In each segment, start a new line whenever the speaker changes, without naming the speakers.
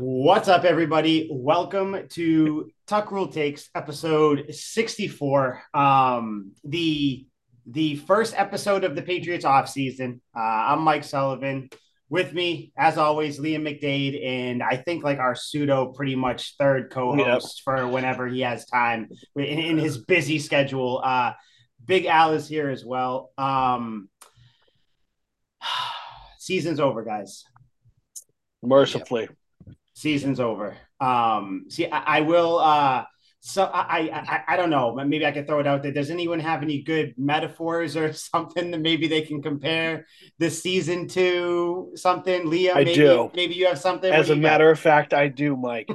What's up, everybody? Welcome to Tuck Rule Takes, episode 64. Um, the the first episode of the Patriots offseason. Uh, I'm Mike Sullivan. With me, as always, Liam McDade, and I think like our pseudo pretty much third co-host yep. for whenever he has time in, in his busy schedule. Uh, Big Al is here as well. Um, season's over, guys.
Mercifully,
season's over. Um, see, I, I will. Uh, so I, I I don't know. Maybe I could throw it out there. Does anyone have any good metaphors or something that maybe they can compare this season to something? Leah,
I
maybe,
do.
Maybe you have something.
As a matter got? of fact, I do, Mike.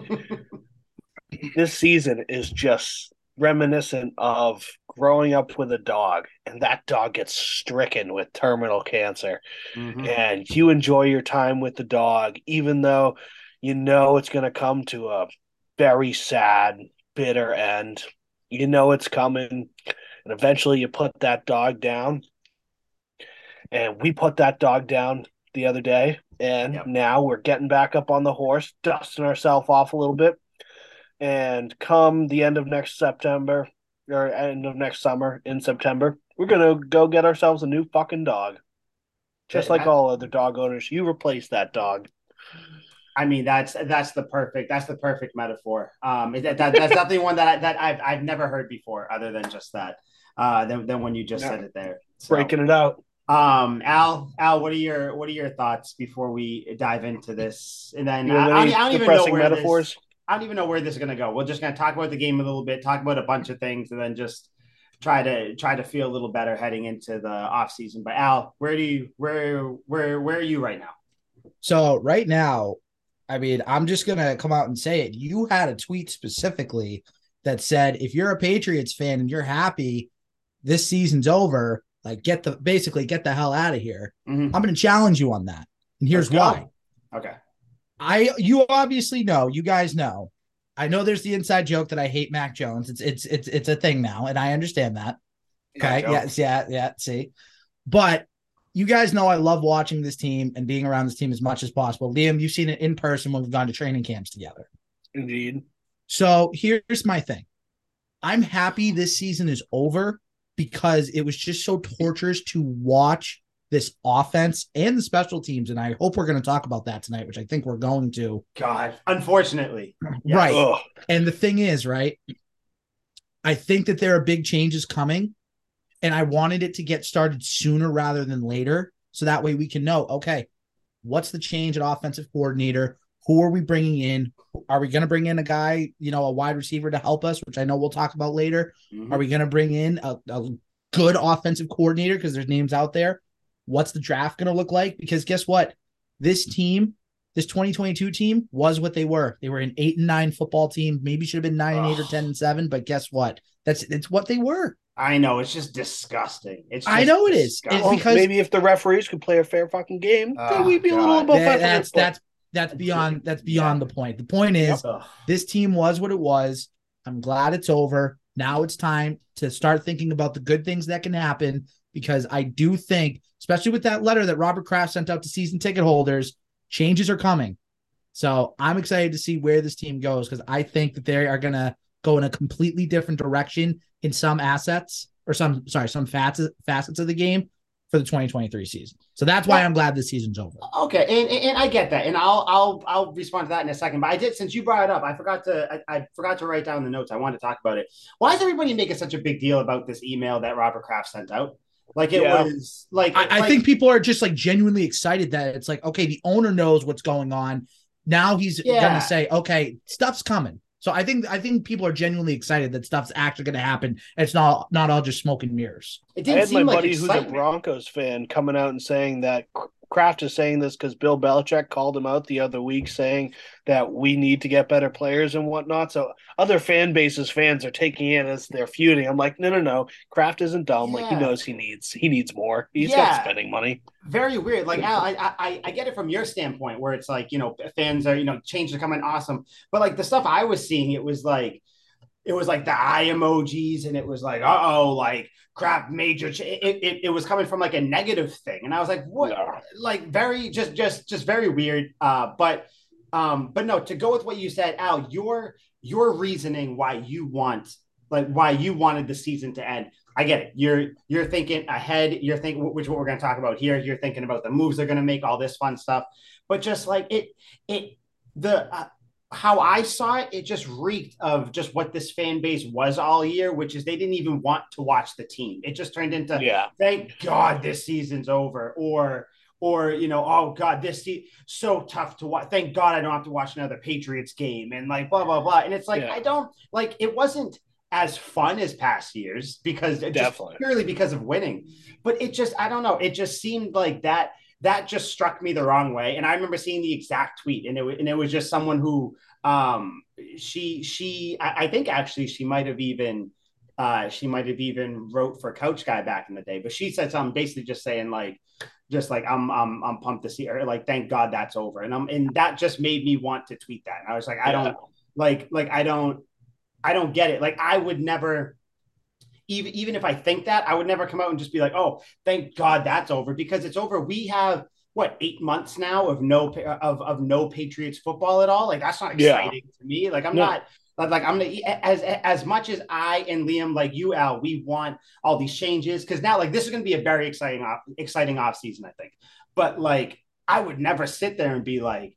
this season is just reminiscent of growing up with a dog, and that dog gets stricken with terminal cancer, mm-hmm. and you enjoy your time with the dog, even though you know it's going to come to a very sad bitter end. You know it's coming, and eventually you put that dog down. And we put that dog down the other day, and yep. now we're getting back up on the horse, dusting ourselves off a little bit. And come the end of next September or end of next summer in September, we're gonna go get ourselves a new fucking dog. Just like all other dog owners, you replace that dog.
I mean, that's that's the perfect that's the perfect metaphor. Um, that, that that's definitely one that I, that I've I've never heard before, other than just that. Uh, than, than when you just yeah. said it there.
So, Breaking it out.
Um, Al, Al, what are your what are your thoughts before we dive into this? And then I, I, I, don't even know where metaphors. This, I don't even know where this is going to go. We're just going to talk about the game a little bit, talk about a bunch of things, and then just try to try to feel a little better heading into the off season. But Al, where do you where where where are you right now?
So right now, I mean, I'm just gonna come out and say it. You had a tweet specifically that said if you're a Patriots fan and you're happy this season's over, like get the basically get the hell out of here. Mm-hmm. I'm gonna challenge you on that. And here's why.
Okay.
I you obviously know, you guys know. I know there's the inside joke that I hate Mac Jones. It's it's it's it's a thing now, and I understand that. Okay. Yes, yeah, yeah. See. But you guys know I love watching this team and being around this team as much as possible. Liam, you've seen it in person when we've gone to training camps together.
Indeed.
So here's my thing I'm happy this season is over because it was just so torturous to watch this offense and the special teams. And I hope we're going to talk about that tonight, which I think we're going to.
God, unfortunately.
Yes. Right. Ugh. And the thing is, right, I think that there are big changes coming and I wanted it to get started sooner rather than later. So that way we can know, okay, what's the change at offensive coordinator? Who are we bringing in? Are we going to bring in a guy, you know, a wide receiver to help us, which I know we'll talk about later? Mm-hmm. Are we going to bring in a, a good offensive coordinator because there's names out there? What's the draft going to look like? Because guess what? This team, this 2022 team was what they were. They were an eight and nine football team. Maybe should have been nine and eight or 10 and seven, but guess what? That's it's what they were.
I know it's just disgusting. It's just
I know it is it's oh,
because maybe if the referees could play a fair fucking game, oh, then we'd be God. a little above
that, That's that's that's beyond that's beyond yeah. the point. The point is yep. this team was what it was. I'm glad it's over. Now it's time to start thinking about the good things that can happen because I do think, especially with that letter that Robert Kraft sent out to season ticket holders, changes are coming. So I'm excited to see where this team goes because I think that they are going to go in a completely different direction in some assets or some sorry some facets facets of the game for the 2023 season. So that's why I'm glad this season's over.
Okay, and, and I get that, and I'll I'll I'll respond to that in a second. But I did since you brought it up, I forgot to I, I forgot to write down the notes. I wanted to talk about it. Why is everybody making such a big deal about this email that Robert Kraft sent out? Like it yeah. was like
I,
I
think people are just like genuinely excited that it's like okay, the owner knows what's going on. Now he's yeah. gonna say, okay, stuff's coming. So I think I think people are genuinely excited that stuff's actually going to happen. It's not not all just smoke and mirrors.
It didn't I had my like buddy excitement. who's a Broncos fan coming out and saying that Kraft is saying this because Bill Belichick called him out the other week, saying that we need to get better players and whatnot. So other fan bases fans are taking it as they're feuding. I'm like, no, no, no. Kraft isn't dumb. Yeah. Like he knows he needs he needs more. He's yeah. got spending money.
Very weird. Like Al, I, I I get it from your standpoint where it's like you know fans are you know change are coming awesome, but like the stuff I was seeing, it was like it was like the eye emojis and it was like uh oh like crap major ch- it, it, it was coming from like a negative thing and i was like what like very just just just very weird uh but Um, but no, to go with what you said, Al, your your reasoning why you want like why you wanted the season to end. I get it. You're you're thinking ahead. You're thinking which what we're going to talk about here. You're thinking about the moves they're going to make, all this fun stuff. But just like it, it the uh, how I saw it, it just reeked of just what this fan base was all year, which is they didn't even want to watch the team. It just turned into,
Yeah.
thank God this season's over, or or you know, oh God, this se- so tough to watch. Thank God I don't have to watch another Patriots game, and like blah blah blah. And it's like
Yeah.
I don't like it wasn't as fun as past years because just
Definitely.
purely because of winning. But it just I don't know. It just seemed like that that just struck me the wrong way. And I remember seeing the exact tweet, and it and it was just someone who um she she I, I think actually she might have even uh she might have even wrote for Couch Guy back in the day, but she said something basically just saying like just like I'm I'm I'm pumped to see her like thank God that's over. And I'm and that just made me want to tweet that. And I was like, I
Yeah.
don't like like I don't I don't get it. Like I would never even even if I think that, I would never come out and just be like, "Oh, thank God that's over," because it's over. We have what eight months now of no of of no Patriots football at all. Like that's not
Yeah.
exciting to me. Like I'm
No.
not like like I'm gonna as as much as I and Liam like you Al, we want all these changes because now like this is gonna be a very exciting off, exciting off season, I think. But like I would never sit there and be like.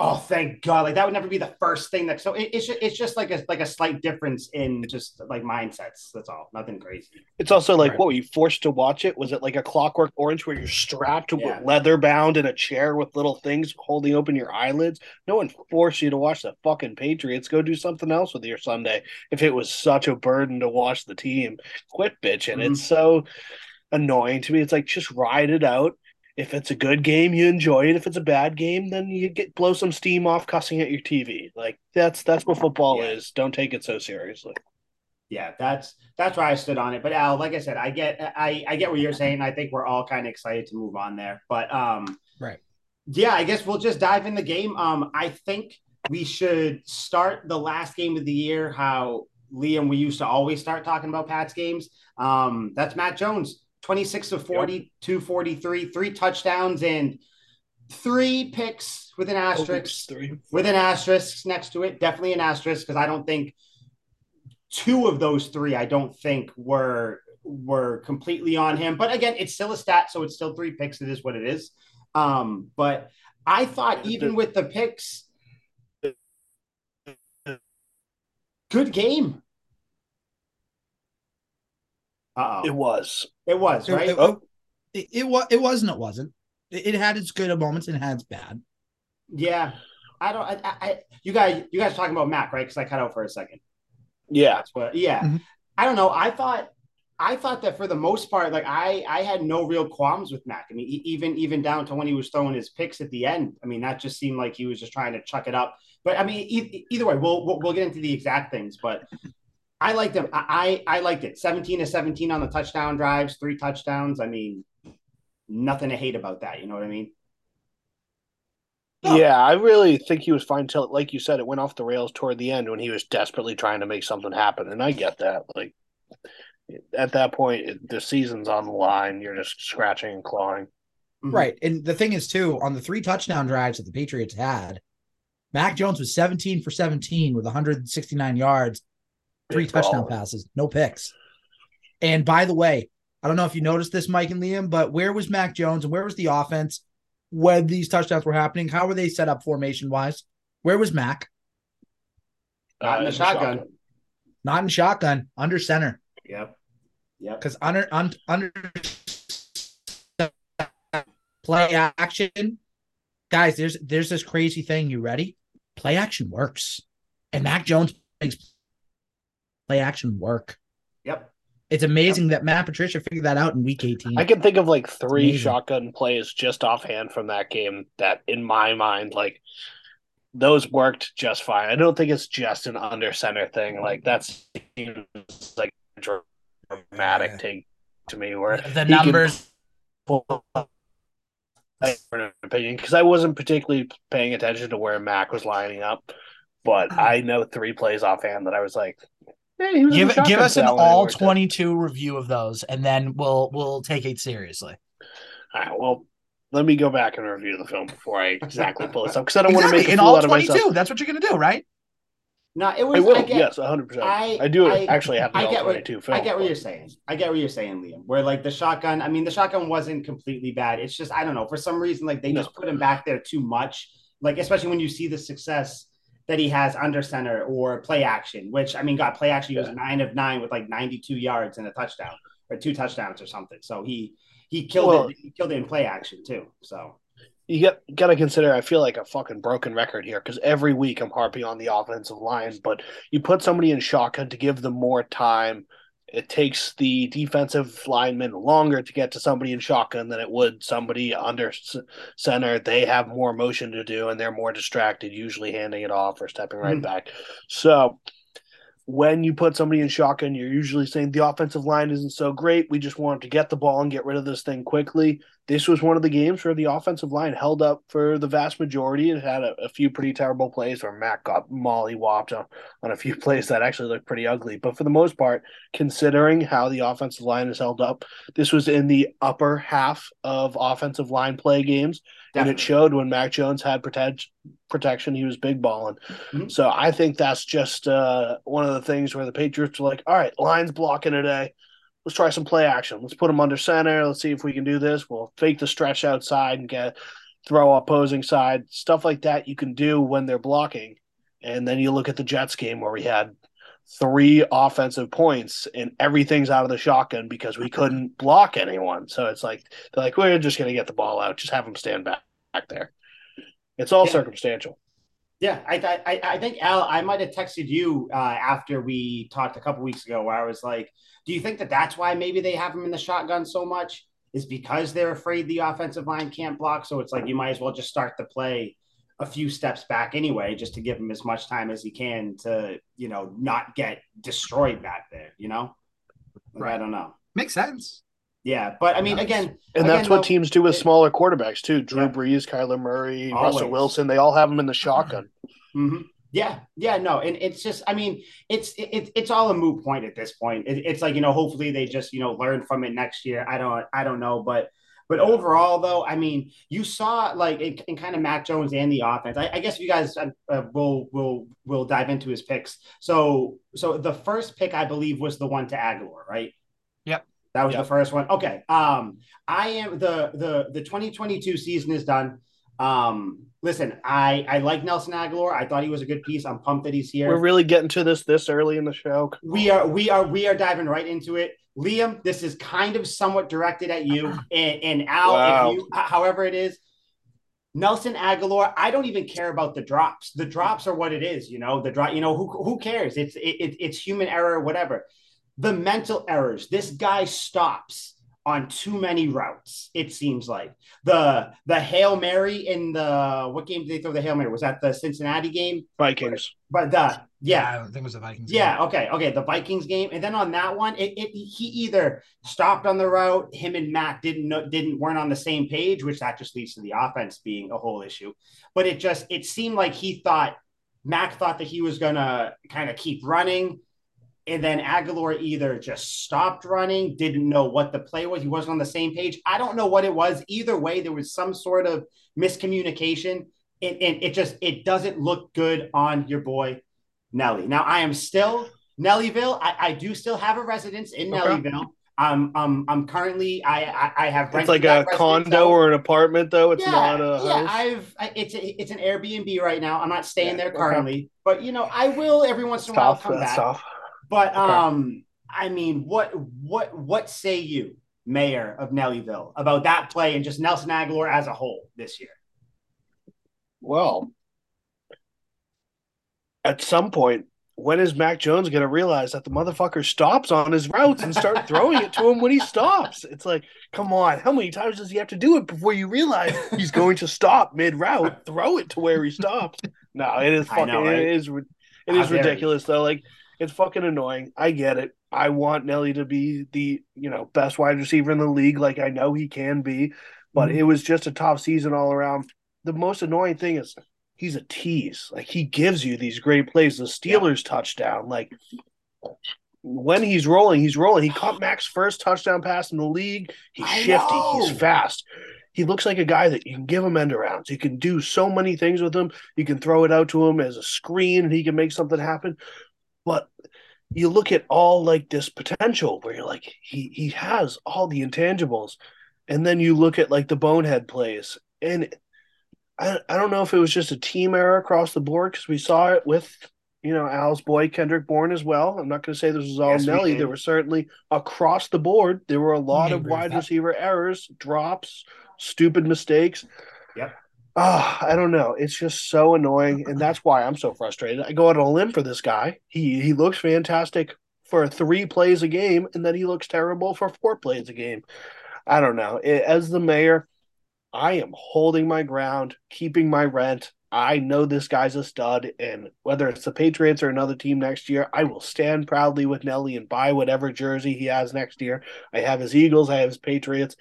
Oh, thank God! Like that would never be the first thing that. So it, it's ju- it's just like a like a slight difference in just like mindsets. That's all. Nothing crazy.
It's also like,
Right.
what were you forced to watch it? Was it like a Clockwork Orange where you're strapped
Yeah.
with leather bound in a chair with little things holding open your eyelids? No one forced you to watch the fucking Patriots. Go do something else with your Sunday. If it was such a burden to watch the team, quit bitching.
Mhm.
It's so annoying to me. It's like just ride it out. If it's a good game, you enjoy it. If it's a bad game, then you get blow some steam off cussing at your TV. Like that's that's what football
Yeah.
is. Don't take it so seriously.
yeah, that's that's why I stood on it. But Al, like I said, I get I I get what you're saying. I think we're all kind of excited to move on there. But um,
Right.
Yeah, I guess we'll just dive in the game. Um, I think we should start the last game of the year. How Liam, we used to always start talking about Pat's games. Um, that's Mac Jones, 26 of 40, 243, three touchdowns and three picks with an asterisk
Three.
with an asterisk next to it. Definitely an asterisk because I don't think two of those three I don't think were were completely on him. But again, it's still a stat, so it's still three picks. It is what it is. Um, but I thought even with the picks, good game. Uh
It
oh,
was.
it was right.
It, it, it, it, wa- it wasn't. It wasn't. It, it had its good moments and it had its bad.
Yeah, I don't. I, I, I you guys, you guys talking about Mac, right? Because I cut out for a second.
Yeah.
That's what. Yeah,
Mhm.
I don't know. I thought, I thought that for the most part, like I, I had no real qualms with Mac. I mean, even even down to when he was throwing his picks at the end. I mean, that just seemed like he was just trying to chuck it up. But I mean, e- either way, we'll, we'll we'll get into the exact things. But I liked him. I I I liked it. Seventeen to seventeen on the touchdown drives, three touchdowns. I mean, nothing to hate about that. You know what I mean?
Oh.
Yeah, I really think he was fine till, like you said, it went off the rails toward the end when he was desperately trying to make something happen. And I get that. Like, at that point, the season's on the line. You're just scratching and clawing.
Mhm.
Right. And the thing is, too, on the three touchdown drives that the Patriots had, Mac Jones was 17 for 17 with 169 yards, three
Big
touchdown
ball.
passes, no picks. And by the way, I don't know if you noticed this, Mike and Liam, but where was Mac Jones and where was the offense when these touchdowns were happening? How were they set up formation wise? Where was Mac?
Not in the shotgun.
Not in shotgun, under center.
Yep. Yep.
Because under un, under play action, guys, there's there's this crazy thing. You ready? Play action works, and Mac Jones makes play action work.
Yep.
It's amazing that Matt Patricia figured that out in week 18.
I can think of like three shotgun plays just offhand from that game that, in my mind, like those worked just fine. I don't think it's just an under center thing. Like that seems like a dramatic
Yeah.
take to me where
the
he can
numbers.
pull an opinion because I wasn't particularly paying attention to where Mac was lining up, but I know three plays offhand that I was like, "Hey, he was in
Give give us an
cell when it
all
worked out."
twenty two review of those, and then we'll we'll take it seriously.
All right, well, let me go back and review the film before I exactly pull this up because I don't want to make a
in
fool
all
out of myself.
22. That's what you're gonna do, right?
No, it was.
I will.
I get,
yes, 100. percent
I-
I do
I-
actually have the
I
all
get what
22 film.
I get what
but-
you're saying. I get what you're saying, Liam. Where like the shotgun, I mean, the shotgun wasn't completely bad. It's just I don't know for some reason like they
No.
just put him back there too much. Like especially when you see the success that he has under center or play action, which I mean, God, play action he was
Yeah.
nine of nine with like 92 yards and a touchdown or two touchdowns or something. So he he killed
Well-
it. He killed it in play action too. So
you got got to consider. I feel like a fucking broken record here because every week I'm harping on the offensive line, but you put somebody in shotgun to give them more time. It takes the defensive lineman longer to get to somebody in shotgun than it would somebody under center. They have more motion to do and they're more distracted, usually handing it off or stepping right
Mhm.
back. So when you put somebody in shotgun, you're usually saying the offensive line isn't so great. We just want to get the ball and get rid of this thing quickly. This was one of the games where the offensive line held up for the vast majority. It had a, a few pretty terrible plays where Matt got molly whopped on, on a few plays that actually looked pretty ugly. But for the most part, considering how the offensive line is held up, this was in the upper half of offensive line play games. And it showed when Mac Jones had protect, protection, he was big balling.
Mhm.
So I think that's just uh, one of the things where the Patriots are like, all right, lines blocking today. Let's try some play action. Let's put them under center. Let's see if we can do this. We'll fake the stretch outside and get throw opposing side stuff like that. You can do when they're blocking, and then you look at the Jets game where we had three offensive points and everything's out of the shotgun because we couldn't block anyone. So it's like they're like, we're just gonna get the ball out. Just have them stand back back there. It's all
Yeah.
circumstantial.
Yeah, I, I I think Al, I might have texted you uh, after we talked a couple weeks ago, where I was like, "Do you think that that's why maybe they have him in the shotgun so much? Is because they're afraid the offensive line can't block? So it's like you might as well just start the play a few steps back anyway, just to give him as much time as he can to you know not get destroyed back there. You know, Like, I don't know.
Makes sense.
Yeah, but I mean,
Nice.
again,
And
Again,
that's what
though,
teams do with
it-
smaller quarterbacks too. Drew
Yeah.
Brees, Kyler Murray,
Always.
Russell Wilson. They all have them in the shotgun.
hmm Yeah, yeah, no, and it's just, I mean, it's it, it's all a moot point at this point. It, it's like you know, hopefully they just you know learn from it next year. I don't, I don't know, but but overall though, I mean, you saw like in, in kind of Mac Jones and the offense. I, I guess you guys uh, uh, will will will dive into his picks. So so the first pick I believe was the one to Agholor, right?
Yep.
That was
Yep.
the first one. Okay. Um, I am the the the 2022 season is done. Um, listen, I I like Nelson Agholor. I thought he was a good piece. I'm pumped that he's here.
We're really getting to this this early in the show.
we are we are we are diving right into it. Liam, this is kind of somewhat directed at you and, and Al.
Wow.
If you, however it is, Nelson Agholor. I don't even care about the drops. The drops are what it is. You know the drop. You know who who cares? It's it, it, it's human error, whatever. The mental errors. This guy stops on too many routes. It seems like the the hail mary in the what game did they throw the hail mary? Was that the Cincinnati game?
Vikings.
But the yeah
I think it was the Vikings.
yeah, okay, okay. The Vikings game, and then on that one, it, it he either stopped on the route. Him and Mac didn't know, didn't weren't on the same page, which that just leads to the offense being a whole issue. But it just it seemed like he thought Mac thought that he was gonna kind of keep running, and then Agholor either just stopped running, didn't know what the play was. He wasn't on the same page. I don't know what it was. Either way, there was some sort of miscommunication, and, and it just it doesn't look good on your boy Nelly. Now I am still Nellyville. I, I do still have a residence in
Okay.
Nellyville. Um, um, I'm currently I I, I have
It's like a condo or an apartment, though. It's
yeah,
not a
yeah.
house.
I've I, it's a, it's an Airbnb right now. I'm not staying
Yeah,
there
okay.
currently, but you know I will every once in a while
Tough.
come back.
tough.
But
Okay.
um, I mean, what what what say you, Mayor of Nellyville, about that play and just Nelson Agholor as a whole this year?
Well, at some point, when is Mac Jones going to realize that the motherfucker stops on his routes and start throwing it to him when he stops? It's like, come on, how many times does he have to do it before you realize he's going to stop mid route, throw it to where he stops? No, it is fucking,
know, right?
it is, it is ridiculous though. Like, it's fucking annoying. I get it. I want Nelly to be the you know best wide receiver in the league, like I know he can be. But
Mhm.
it was just a top season all around. The most annoying thing is he's a tease. Like he gives you these great plays. The Steelers touchdown, like when he's rolling, he's rolling. He caught Mac's first touchdown pass in the league. He's shifty. He's fast. he looks like a guy that you can give him end arounds. You can do so many things with him. You can throw it out to him as a screen and he can make something happen. But you look at all like this potential where you're like, he he has all the intangibles. And then you look at like the bonehead plays. And I, I don't know if it was just a team error across the board because we saw it with you know Al's boy Kendrick Bourne as well. I'm not going to say this was all
Yes,
Nelly.
did.
There were certainly across the board. There were a lot of wide receiver errors, drops, stupid mistakes.
Yep.
Ah, I don't know. It's just so annoying, and that's why I'm so frustrated. I go out on a limb for this guy. He he looks fantastic for three plays a game, and then he looks terrible for four plays a game. I don't know. I- As the mayor, I am holding my ground, keeping my rent. I know this guy's a stud, and whether it's the Patriots or another team next year, I will stand proudly with Nelly and buy whatever jersey he has next year. I have his Eagles, I have his Patriots.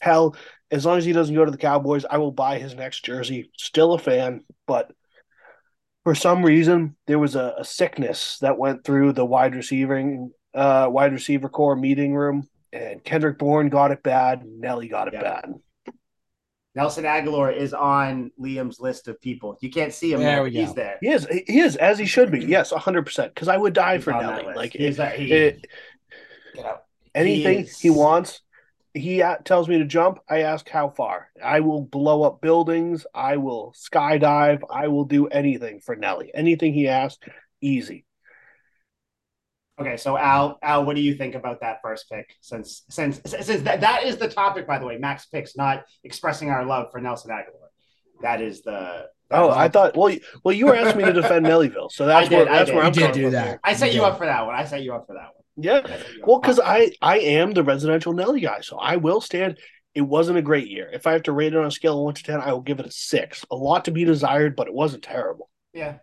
Hell, as long as he doesn't go to the Cowboys, I will buy his next jersey. Still a fan, but for some reason there was a, a sickness that went through the wide receiving uh wide receiver core meeting room and Kendrick Bourne got it bad, Nelly got it
Yeah.
bad.
Nelson Agholor is on Liam's list of people. You can't see him
There
there,
we
but he's
go.
there.
He is he is as he should be. Yes, 100% because I would die
He's
for Nelly. Like
He's
it,
a- he-
it,
get out.
anything
is-
he wants he tells me to jump i ask how far i will blow up buildings i will skydive i will do anything for nelly anything he asks easy
Okay, so Al, Al, what do you think about that first pick? Since since since that, that is the topic, by the way, Max picks, not expressing our love for Nelson Aguilar. That is the. that
oh
was-
i thought well you- well you were asking me to defend nellyville so that's
I did,
where
I
that's
did.
where i'm
did do that.
here.
I set you
Yeah.
up for that one. I set you up for that one.
yeah
I set you up.
well because i i am the residential nelly guy so i will stand it wasn't a great year if i have to rate it on a scale of 1 to 10 i will give it a 6 a lot to be desired but it wasn't terrible
yeah,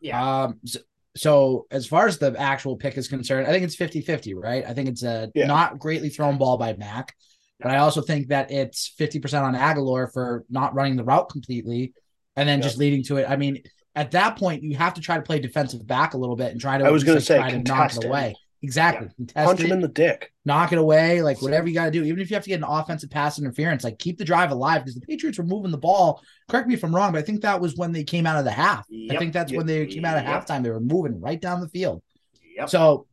yeah.
Um, so, so as far as the actual pick is concerned, I think it's 50 50, right? I think it's a
Yeah.
not greatly thrown ball by Mac, but I also think that it's 50% on Agholor for not running the route completely and then
Yeah.
just leading to it. I mean, at that point, you have to try to play defensive back a little bit and try to.
I was gonna say,
like, try to knock it. away. Exactly. Contest
punch him in the dick
knock it away, like whatever you got to do. Even if you have to get an offensive pass interference, like keep the drive alive because the Patriots were moving the ball. Correct me if I'm wrong, but I think that was when they came out of the half. I think that's
Yep.
when they came out of
Yep.
halftime. They were moving right down the field.
Yep.
So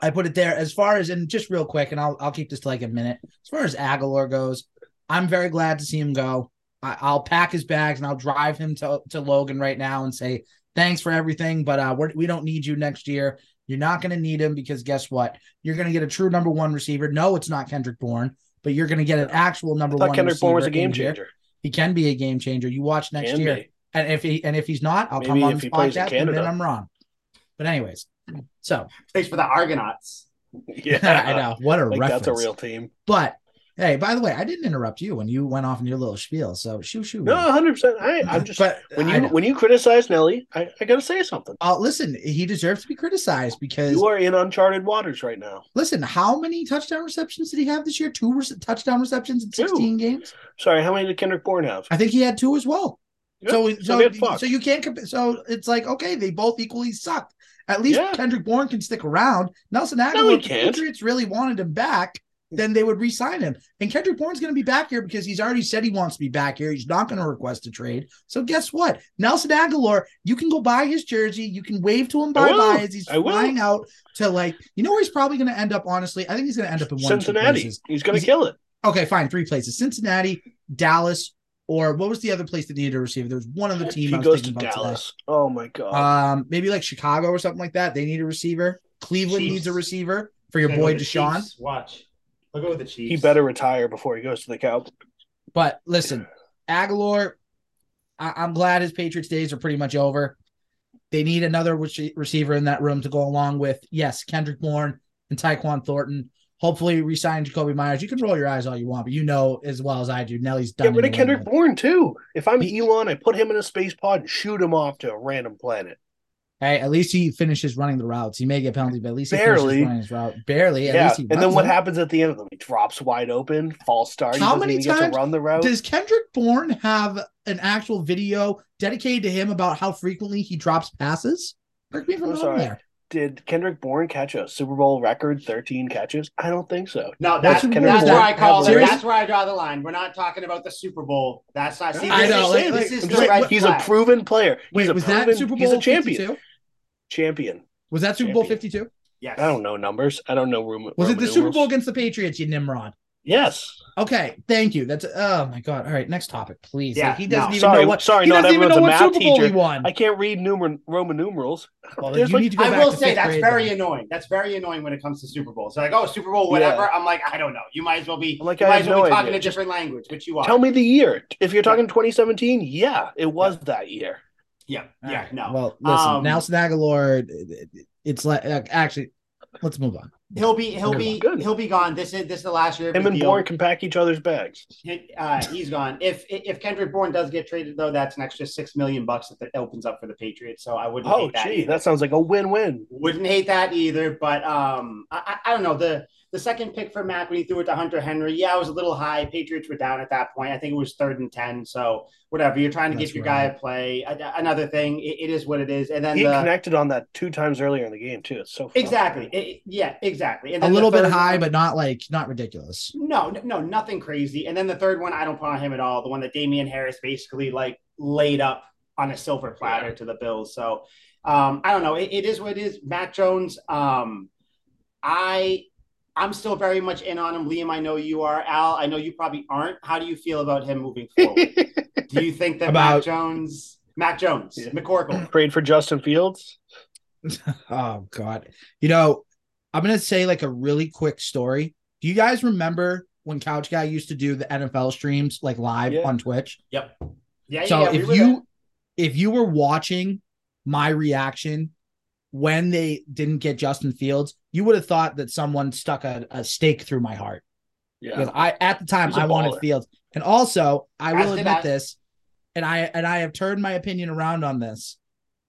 I put it there as far as and just real quick, and I'll I'll keep this to like a minute. As far as Agholor goes, I'm very glad to see him go. I, I'll pack his bags and I'll drive him to, to Logan right now and say thanks for everything, but uh, we're, we don't need you next year. You're not going to need him because guess what? You're going to get a true number one receiver. No, it's not Kendrick Bourne, but you're going to get an actual number
i thought
one.
kendrick bourne was a game
in here.
changer
He can be a game changer. You watch next
Can
year.
be.
And if he and if he's not, I'll
Maybe
come on
if
this
he plays in
podcast and
then
I'm wrong. But anyways, so
Thanks for the Argonauts.
yeah
I know what a
like
reference.
that's a real team
But hey, by the way, I didn't interrupt you when you went off in your little spiel. So shoo shoo.
No, hundred percent. I I'm just
but
when you when you criticize Nelly, I, I gotta say something.
Uh, listen, he deserves to be criticized because
You are in uncharted waters right now.
listen, how many touchdown receptions did he have this year? Two re- touchdown receptions in
Two.
16 games.
Sorry, how many did Kendrick Bourne have?
I think he had two as well.
Yeah,
so
so
so so you can't compare. So it's like okay, they both equally sucked. At least
Yeah.
Kendrick Bourne can stick around. Nelson
Agholor,
if the. Patriots really wanted him back, then they would re-sign him. And Kendrick Bourne's going to be back here because he's already said he wants to be back here. He's not going to request a trade. So guess what? Nelson Agholor, you can go buy his jersey. You can wave to him bye bye as he's
I will.
flying out to like you know where he's probably going to end up. Honestly, I think he's going to end up in one
Cincinnati.
places.
He's gonna kill it.
Okay, fine, three places: Cincinnati, Dallas, or what was the other place that needed a receiver? There was one other team
he
I was
goes to
thinking about today.
Dallas. Oh my god.
Um, maybe like Chicago or something like that. They need a receiver. Cleveland
Chiefs.
needs a receiver for your
Okay,
boy
look at the
Deshaun.
Chiefs. Watch. Look at the Chiefs.
he better retire before he goes to the Cowboys.
But listen, Agholor, I- I'm glad his Patriots days are pretty much over. They need another rece- receiver in that room to go along with yes, Kendrick Bourne and Tyquan Thornton. Hopefully, resign Jakobi Meyers. You can roll your eyes all you want, but you know as well as I do, Nelly's done.
Get rid of Kendrick
England.
Bourne too. If I'm
He-
Elon, I put him in a space pod and shoot him off to a random planet.
Hey, at least he finishes running the routes. He may get penalty, but at least he
Barely.
finishes running his route. Barely. At
yeah,
least he
and then what happens at the end of them? He drops wide open, false start.
How many times
run the route.
Does Kendrick Bourne have an actual video dedicated to him about how frequently he drops passes? Correct me if I'm
I'm
wrong
sorry.
there.
Did Kendrick Bourne catch a Super Bowl record 13 catches? I don't think so.
No, that's,
What's-
that's where? I call it. That's where I draw the line. We're not talking about the Super Bowl. That's not. See,
I know,
is,
like-
this
like-
is
I'm
the
just-
red
he's
flag.
a proven player. He's
Wait,
a
was
proven,
that Super Bowl
He's a champion.
52?
Champion.
Was that Super Bowl 52?
Yes.
I don't know numbers. I don't know room.
Was it the Super. Bowl against the Patriots, you Nimrod?
Yes.
Okay, thank you. That's oh my god. All right, next topic, please.
Yeah,
Like, he doesn't
no.
even
Sorry,
know what.
sorry,
he
not
doesn't even know
everyone's a
what
math
Super Bowl he
teacher.
won.
I can't read numer- Roman numerals.
Well,
There's
you
like-
need to go
I
back
will
to
say
fifth
that's
grade
very
then.
annoying. That's very annoying when it comes to Super Bowls. They're like, oh, Super Bowl, whatever.
Yeah.
I'm like, I don't know. You might as well be.
I'm like,
you
I
might
have
as well
no
be talking
idea.
a different language, which you are.
Tell me the year. If you're talking 2017, yeah, it was that year.
Yeah,
All
yeah,
right,
no.
Well, listen,
Um,
Nelson Agholor. it- it- It's like actually, let's move on.
He'll be he'll be.
Good.
he'll be gone. This is this is the last year
Him and
deal.
Bourne can pack each other's bags.
Uh, he's gone. If if Kendrick Bourne does get traded though, that's an extra six million bucks that opens up for the Patriots. So I wouldn't.
Oh,
hate that
gee,
either.
that sounds like a win-win.
Wouldn't hate that either. But um, I I don't know the the second pick for Mac when he threw it to Hunter Henry. Yeah, it was a little high. Patriots were down at that point. I think it was third and ten. So whatever. You're trying to
That's
give your
right.
guy a play. Another thing, it, it is what it is. And then
He
the,
connected on that two times earlier in the game too. It's so
exactly. It- yeah, exactly. And
A little bit high,
one-
but not like not ridiculous.
No, no, no, nothing crazy. And then the third one, I don't put on him at all. The one that Damien Harris basically like laid up on a silver platter to the Bills. So um, I don't know. It, it is what it is. Mac Jones. Um, I I'm still very much in on him. Liam, I know you are. Al, I know you probably aren't. How do you feel about him moving forward? do you think that Matt
About-
Jones, Matt Jones,
Yeah.
McCorkle?
Trade for Justin Fields.
Oh God. You know, I'm gonna say like a really quick story. Do you guys remember when Couch Guy used to do the NFL streams like live
Yeah.
on Twitch?
Yep. Yeah.
So
yeah,
if
were
you
there.
if you were watching my reaction when they didn't get Justin Fields, you would have thought that someone stuck a, a stake through my heart.
Yeah.
Because I at the time I wanted
baller.
Fields. And also I will
did
admit
I.
this, and I and I have turned my opinion around on this.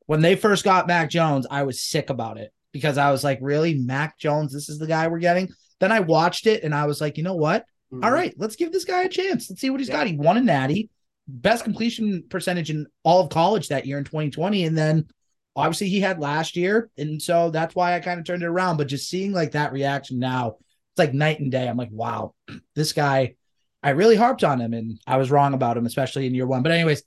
When they first got Mac Jones, I was sick about it because I was like, really, Mac Jones, this is the guy we're getting. Then I watched it and I was like, you know what?
Mhm.
All right, let's give this guy a chance. Let's see what he's
Yeah.
got. He won a natty, best completion percentage in all of college that year in 2020. And then obviously he had last year. And so that's why I kind of turned it around. But just seeing like that reaction now, it's like night and day. I'm like, wow, this guy, I really harped on him and I was wrong about him, especially in year one. But, anyways,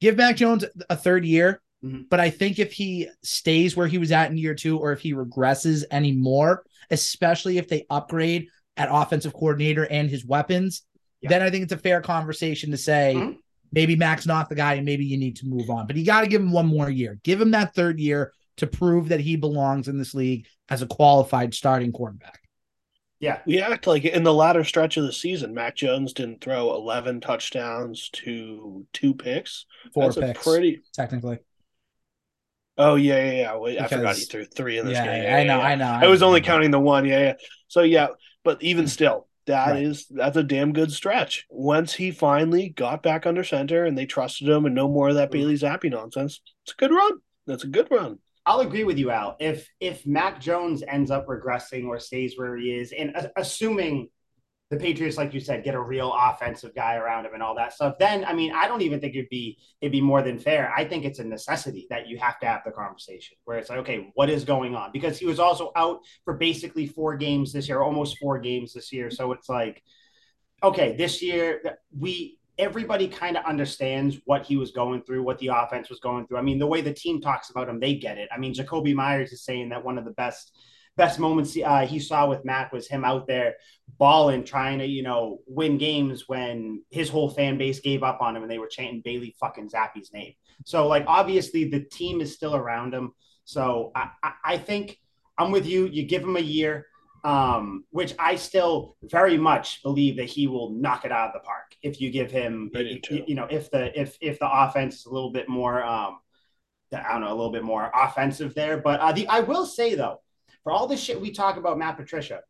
give Mac Jones a third year.
Mhm.
But I think if he stays where he was at in year two, or if he regresses anymore, especially if they upgrade at offensive coordinator and his weapons,
Yeah.
then I think it's a fair conversation to say
Mhm.
Maybe Mac's not the guy and maybe you need to move on. But you got to give him one more year. Give him that third year to prove that he belongs in this league as a qualified starting quarterback.
Yeah.
We act like in the latter stretch of the season, Mac Jones didn't throw 11 touchdowns to two picks.
Four
That's
picks,
a pretty.
technically.
Oh yeah, yeah, yeah. Wait, I forgot he threw three in this
Yeah,
game.
I
Yeah,
know,
yeah,
I know.
I was
know.
only counting the one. Yeah, yeah. So yeah, but even hmm. still, that
Right.
is that's a damn good stretch. Once he finally got back under center and they trusted him, and no more of that mm. Bailey Zappe nonsense. It's a good run. That's a good run.
I'll agree with you, Al. If if Mac Jones ends up regressing or stays where he is, and a- assuming the Patriots, like you said, get a real offensive guy around him and all that stuff, then I mean, I don't even think it'd be it'd be more than fair. I think it's a necessity that you have to have the conversation where it's like, okay, what is going on? Because he was also out for basically four games this year, almost four games this year. So it's like, okay, this year we everybody kind of understands what he was going through, what the offense was going through. I mean, the way the team talks about him, they get it. I mean, Jakobi Meyers is saying that one of the best best moments uh, he saw with Mac was him out there balling, trying to you know win games when his whole fan base gave up on him and they were chanting Bailey fucking Zappe's name. So like obviously the team is still around him. So I, I, I think I'm with you. You give him a year um, which I still very much believe that he will knock it out of the park if you give him,
I do too.
you, you know, if the if if the offense is a little bit more, um, I don't know, a little bit more offensive there. But uh, the I will say though, for all the shit we talk about Matt Patricia,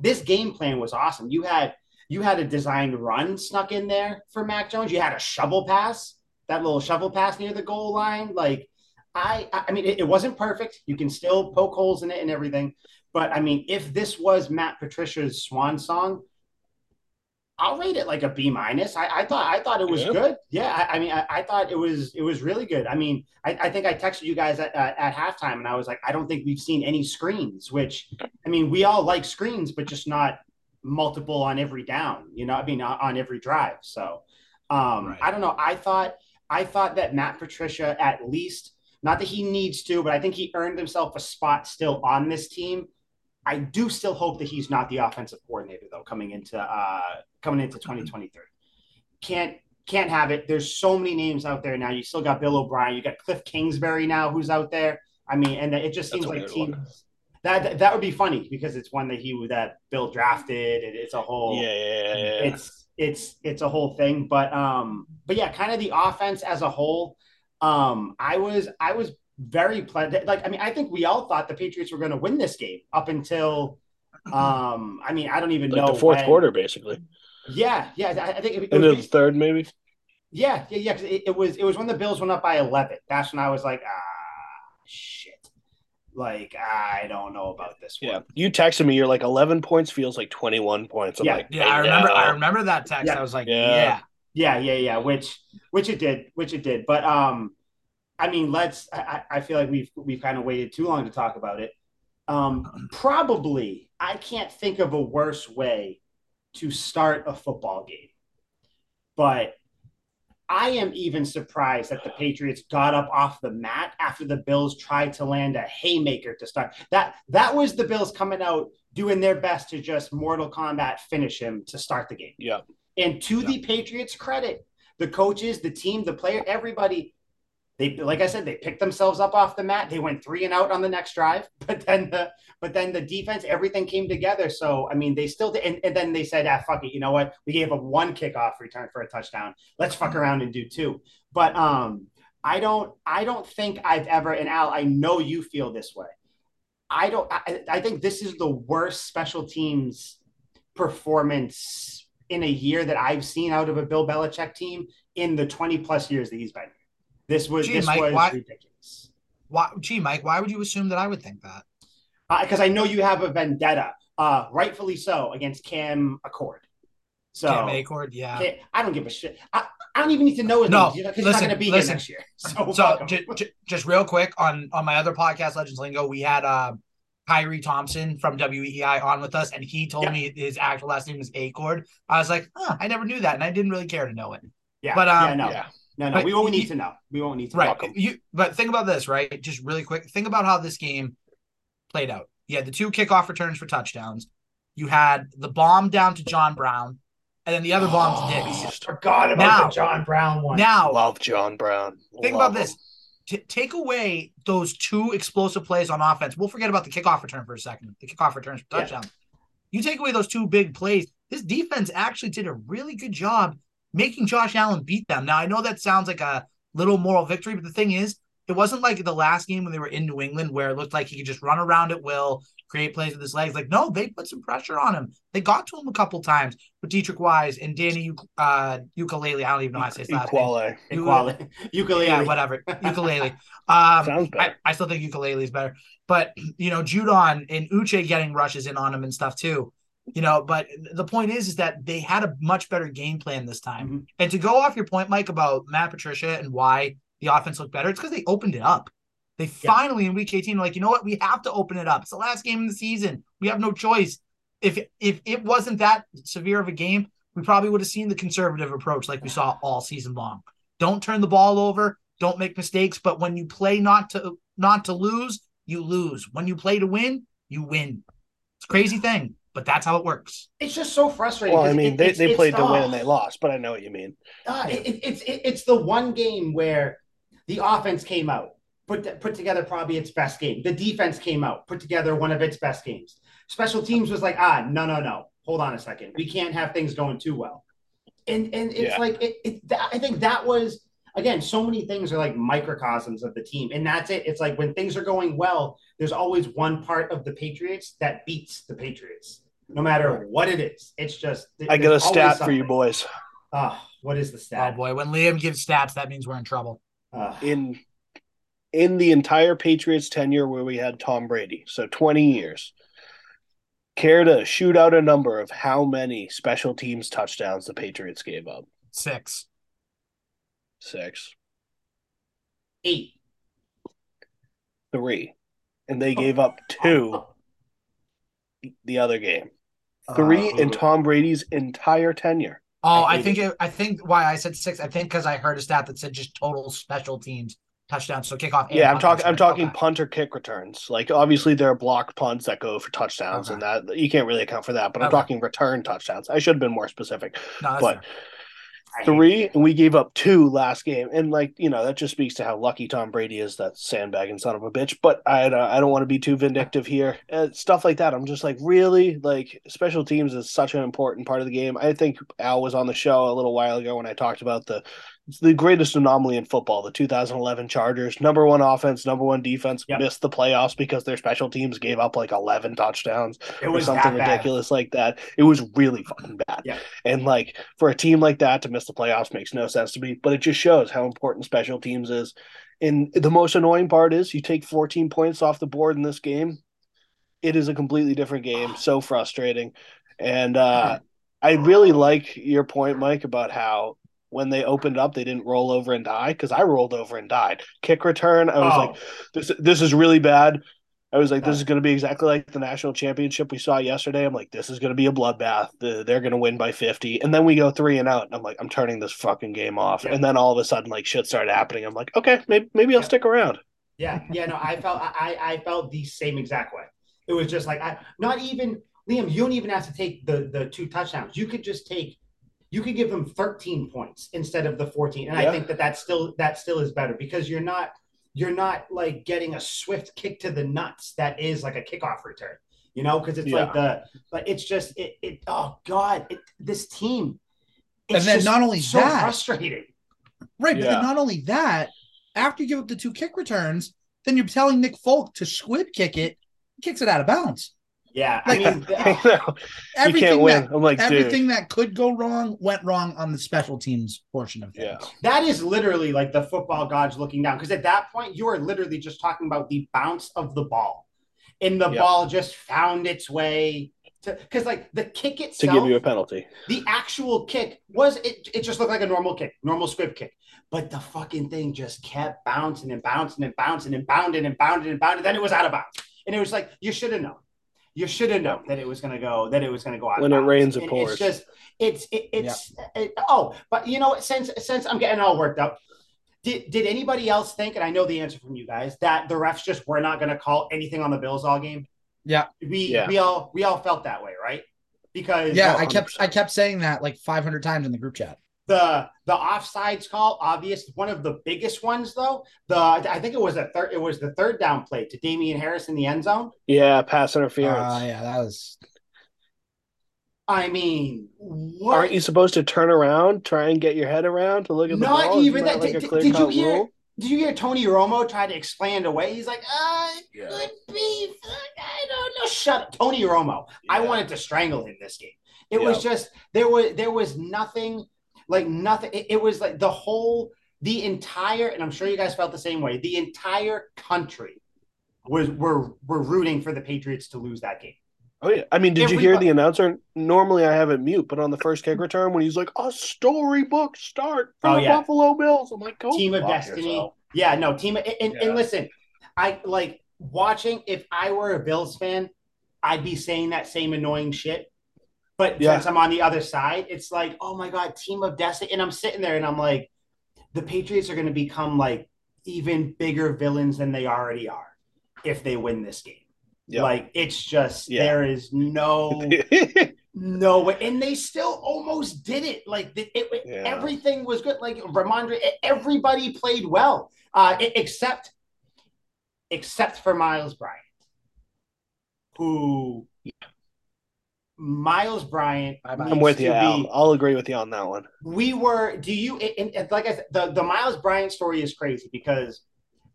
this game plan was awesome. You had you had a designed run snuck in there for Mac Jones. You had a shovel pass, that little shovel pass near the goal line, like. I, I mean, it, it wasn't perfect. You can still poke holes in it and everything. But I mean, if this was Matt Patricia's swan song, I'll rate it like a B minus. I, I thought I thought it was
Yeah.
good. Yeah, I, I mean, I, I thought it was it was really good. I mean, I, I think I texted you guys at, at, at halftime, and I was like, I don't think we've seen any screens. Which I mean, we all like screens, but just not multiple on every down. You know, I mean, on, on every drive. So um,
Right.
I don't know. I thought I thought that Matt Patricia at least not that he needs to, but I think he earned himself a spot still on this team. I do still hope that he's not the offensive coordinator though coming into uh coming into 2023. Can't can't have it. There's so many names out there now. You still got Bill O'Brien, you got Cliff Kingsbury now who's out there. I mean, and it just
That's
seems like teams
one.
that that would be funny because it's one that he that Bill drafted and it's a whole
yeah, yeah, yeah.
it's it's it's a whole thing but um but yeah kind of the offense as a whole um i was i was very pleasant like i mean i think we all thought the patriots were going to win this game up until um i mean i don't even
like
know
the fourth
when-
quarter, basically.
yeah yeah i, I think it, it
Into
was,
the third, maybe.
yeah yeah yeah 'cause it, it was it was when the bills went up by 11 that's when i was like ah shit like i don't know about this one
Yeah, you texted me. You're like, eleven points feels like twenty one points. I'm
Yeah.
like,
Yeah, I remember.
know.
I remember that text.
Yeah.
I was like,
Yeah.
yeah.
Yeah, yeah, yeah. Which which it did, which it did. But um, I mean, let's. I, I feel like we've we've kind of waited too long to talk about it. Um, probably I can't think of a worse way to start a football game. But I am even surprised that the Patriots got up off the mat after the Bills tried to land a haymaker to start. That that was the Bills coming out doing their best to just Mortal Kombat finish him to start the game.
Yeah,
And to the Patriots' credit, the coaches, the team, the player, everybody, they like I said, they picked themselves up off the mat. They went three and out on the next drive, but then the but then the defense, everything came together. So I mean, they still did, and, and then they said, "Ah, fuck it, you know what? We gave up one kickoff return for a touchdown. Let's fuck around and do two. But um, I don't, I don't think I've ever, and Al, I know you feel this way. I don't. I, I think this is the worst special teams performance in a year that I've seen out of a Bill Belichick team in the 20 plus years that he's been. This was
Gee,
this
Mike,
was
why-
ridiculous.
Why, gee, Mike, why would you assume that I would think that?
Because I know you have a vendetta, uh, rightfully so, against Cam Achord. So
Cam Achord, yeah.
Cam- I don't give a shit. I, I don't even need to know his
No,
name because he's not going to be
listen.
here next year. So,
So j- j- just real quick on on my other podcast, Legends Lingo, we had uh Kyrie Thompson from WEEI on with us, and he told
Yeah.
me his actual last name is Achord. I was like, huh, I never knew that, and I didn't really care to know it.
yeah,
but, um,
yeah, no,
yeah.
No, no,
but
we won't
you-
need to know. We won't need to
Right.
know.
Welcome.
You but think about this, right? Just really quick. Think about how this game played out. You had the two kickoff returns for touchdowns. You had the bomb down to John Brown, and then the other bomb to oh, Diggs.
Beast.
Forgot about
Now-
the John Brown one.
Now,
Love John Brown.
think
Love
about this. T- take away those two explosive plays on offense. We'll forget about the kickoff return for a second. The kickoff returns for
Yeah.
touchdown. You take away those two big plays. This defense actually did a really good job making Josh Allen beat them. Now I know that sounds like a little moral victory, but the thing is, it wasn't like the last game when they were in New England where it looked like he could just run around at will, create plays with his legs. Like, no, they put some pressure on him. They got to him a couple times with Deatrich Wise and Danny uh, Ukulele. I don't even know how to say his last name.
Equale.
Equality. Ukulele.
Yeah, whatever. Ukulele. Um,
Sounds
I. I still think ukulele is better. But you know, Judon and Uche getting rushes in on him and stuff too. You know, but the point is, is that they had a much better game plan this time.
Mhm.
And to go off your point, Mike, about Matt Patricia and why the offense looked better, it's because they opened it up. They finally in week 18 were like, you know what? We have to open it up. It's the last game of the season. We have no choice. If if it wasn't that severe of a game, we probably would have seen the conservative approach like we saw all season long. Don't turn the ball over, don't make mistakes, but when you play not to not to lose, you lose. When you play to win, you win. It's a crazy thing, but that's how it works.
It's just so frustrating.
Well, I
'cause
mean,
it-
they, they
it's-
played to win and they lost, but I know what you mean.
Uh, it, it- it's it, it's the one game where the offense came out, put put together probably its best game. The defense came out, put together one of its best games. Special teams was like, ah, no, no, no, hold on a second, we can't have things going too well. And and it's
Yeah.
like it, it. that- I think that was again, so many things are like microcosms of the team, and that's it. It's like when things are going well, there's always one part of the Patriots that beats the Patriots, no matter what it is. It's just
I get a
there's always
stat for you boys.
Ah, what is the stat?
Oh
stat?
boy, when Liam gives stats, that means we're in trouble.
Ah.
In in the entire Patriots tenure where we had Tom Brady, so 20 years, care to shoot out a number of how many special teams touchdowns the Patriots gave up?
Six.
Six.
Eight.
Three. And they gave up two the other game. Three in
Uh,
Tom Brady's entire tenure.
Oh,
I
I, think it, I think why I said six. I think because I heard a stat that said just total special teams touchdowns. So kickoff. and
Yeah, I'm talking. I'm talking
Okay.
punter kick returns. Like obviously there are blocked punts that go for touchdowns,
Okay.
and that you can't really account for that. But I'm talking return touchdowns. I should have been more specific.
No,
but
fair.
Three, and we gave up two last game, and like you know that just speaks to how lucky Tom Brady is. That sandbagging son of a bitch. But I uh, I don't want to be too vindictive here. Uh, stuff like that. I'm just like really like special teams is such an important part of the game. I think Al was on the show a little while ago when I talked about the it's the greatest anomaly in football. The 2011 Chargers, number one offense, number one defense,
Yep.
missed the playoffs because their special teams gave up like 11 touchdowns
It
or something ridiculous like that. It was really fucking bad.
Yeah.
And like for a team like that to miss the playoffs makes no sense to me, but it just shows how important special teams is. And the most annoying part is you take 14 points off the board in this game. It is a completely different game. So frustrating. And uh I really like your point, Mike, about how when they opened up, they didn't roll over and die because I rolled over and died. Kick return, I was
Oh,
like, this this is really bad. I was like, this is going to be exactly like the national championship we saw yesterday. I'm like, this is going to be a bloodbath. They're going to win by 50. And then we go three and out. And I'm like, I'm turning this fucking game off.
Yeah.
And then all of a sudden, like shit started happening. I'm like, okay, maybe, maybe I'll
Yeah.
stick around.
Yeah, yeah, no, I felt I I felt the same exact way. It was just like I not even Liam, you don't even have to take the the two touchdowns. You could just take you could give them 13 points instead of the 14. And I think that that still that still is better because you're not you're not like getting a swift kick to the nuts that is like a kickoff return. You know, because it's like the but it's just it it oh god, it, this team
And
it's
then
just
not only
so
that-
frustrating.
Right, but
Yeah.
then not only that, after you give up the two kick returns, then you're telling Nick Folk to squib kick it, he kicks it out of bounds.
Yeah, I
Like-
mean
I know. you
Everything
can't win.
that
I'm like, dude.
that could go wrong went wrong on the special teams portion of things.
Yeah.
That is literally like the football gods looking down. Because at that point, you are literally just talking about the bounce of the ball. And the
Yeah.
ball just found its way to because like the kick itself To
give you a penalty.
the actual kick was it, it just looked like a normal kick, normal squib kick. But the fucking thing just kept bouncing and bouncing and bouncing and bounding and bounding and bounding. Then it was out of bounds. And it was like, you should have known. You should have known that it was gonna go, that it was gonna go out.
When it rains, it
And
pours.
It's just it's it, it's it- oh, but you know what? Since since I'm getting all worked up, did did anybody else think? And I know the answer from you guys that the refs just were not going to call anything on the Bills all game.
Yeah.
we
Yeah.
we all we all felt that way, right? Because
Yeah,
Oh,
I kept I kept saying that like 500 times in the group chat.
The the offsides call, obvious. One of the biggest ones, though, the I think it was a third. It was the third down play to Damien Harris in the end zone.
Yeah, pass
Uh,
interference.
yeah, that was
I mean, what?
Aren't you supposed to turn around, try and get your head around to look at the
Not
ball? Isn't
even that.
Like
Did- did- you hear-
rule?
Did you hear Tony Romo try to explain it away? He's like, uh, it
Yeah.
could be. I don't know. Shut up, Tony Romo. I wanted to strangle him this game. It was just there was there was nothing like nothing. It, it was like the whole the entire, and I'm sure you guys felt the same way. The entire country was were were rooting for the Patriots to lose that game.
Oh yeah. I mean, did you hear the announcer? Normally I have it mute, but on the first kick return when he's like, "A storybook start for
Oh,
the
yeah.
Buffalo Bills," I'm like, "Go
Team of Destiny.
yourself.
Yeah, no team. And, and,
Yeah.
and listen, I like watching. If I were a Bills fan, I'd be saying that same annoying shit. But
Yeah.
since I'm on the other side, it's like, oh my god, team of destiny. And I'm sitting there and I'm like, the Patriots are going to become like even bigger villains than they already are if they win this game.
Yeah.
Like it's just
Yeah.
there is no no way, and they still almost did it. Like it, it-
Yeah.
everything was good. Like Rhamondre, everybody played well, uh, except except for Miles Bryant, who Miles Bryant.
Bye-bye.
I'm with you,
to
Al.
be-
I'll agree with you on that one.
we were do you and, and like i said the, the miles bryant story is crazy because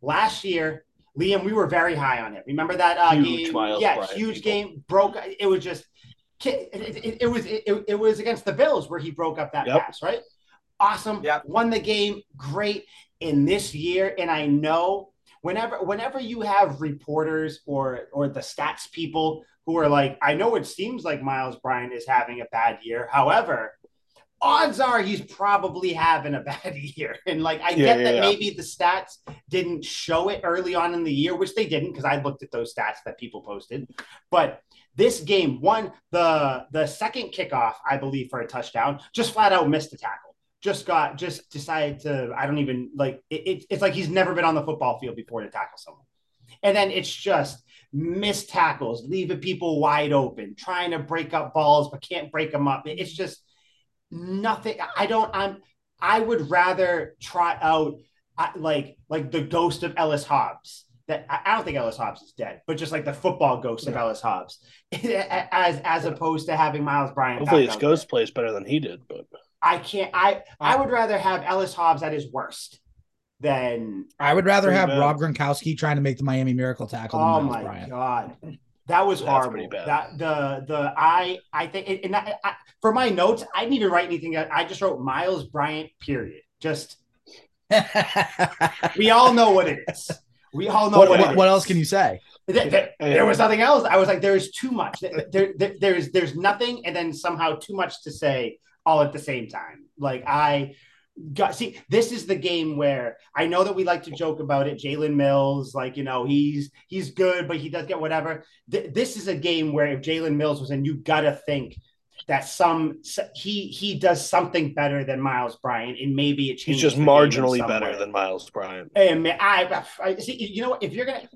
last year liam we were very high on it remember that uh
Huge
game
Miles
yeah
Bryant,
huge
people.
game broke it was just it, it, it was it, it was against the bills where he broke up that
Yep.
pass right awesome
Yep.
won the game great in this year and i know whenever whenever you have reporters or or the stats people who are like, I know it seems like Miles Bryant is having a bad year. However, odds are he's probably having a bad year. And like I
Yeah,
get
yeah,
that
yeah.
maybe the stats didn't show it early on in the year, which they didn't because I looked at those stats that people posted. But this game, one the the second kickoff, I believe, for a touchdown, just flat out missed a tackle. Just got just decided to. I don't even like it, it, It's like he's never been on the football field before to tackle someone, and then it's just missed tackles, leaving people wide open, trying to break up balls but can't break them up. It's just nothing. I don't. I'm. I would rather try out uh, like like the ghost of Ellis Hobbs. That I I don't think Ellis Hobbs is dead, but just like the football ghost of Ellis Hobbs, as as opposed to having Miles Bryant.
Hopefully,
back
his ghost
there.
plays better than he did. But
I can't. I I would rather have Ellis Hobbs at his worst than.
I would rather have
bad.
Rob Gronkowski trying to make the Miami Miracle tackle than
Oh my
Bryant.
god, that was
That's
horrible.
pretty bad.
That the the I I think and I, I, for my notes, I didn't even write anything. I just wrote Miles Bryant. Period. Just we all know what it is. We all know
what,
what,
what,
it
else can you say?
There, there- there was nothing else. I was like, there's too much. There, there- there- there's there's nothing, and then somehow too much to say all at the same time. Like I got see, this is the game where I know that we like to joke about it. Jalen Mills, like you know, he's he's good, but he does get whatever. Th- this is a game where if Jalen Mills was in, you gotta think that some he he does something better than Miles Bryant, and maybe it
he's just
the game in
marginally better than Miles Bryant.
And man, I, I see. You know what? If you're gonna,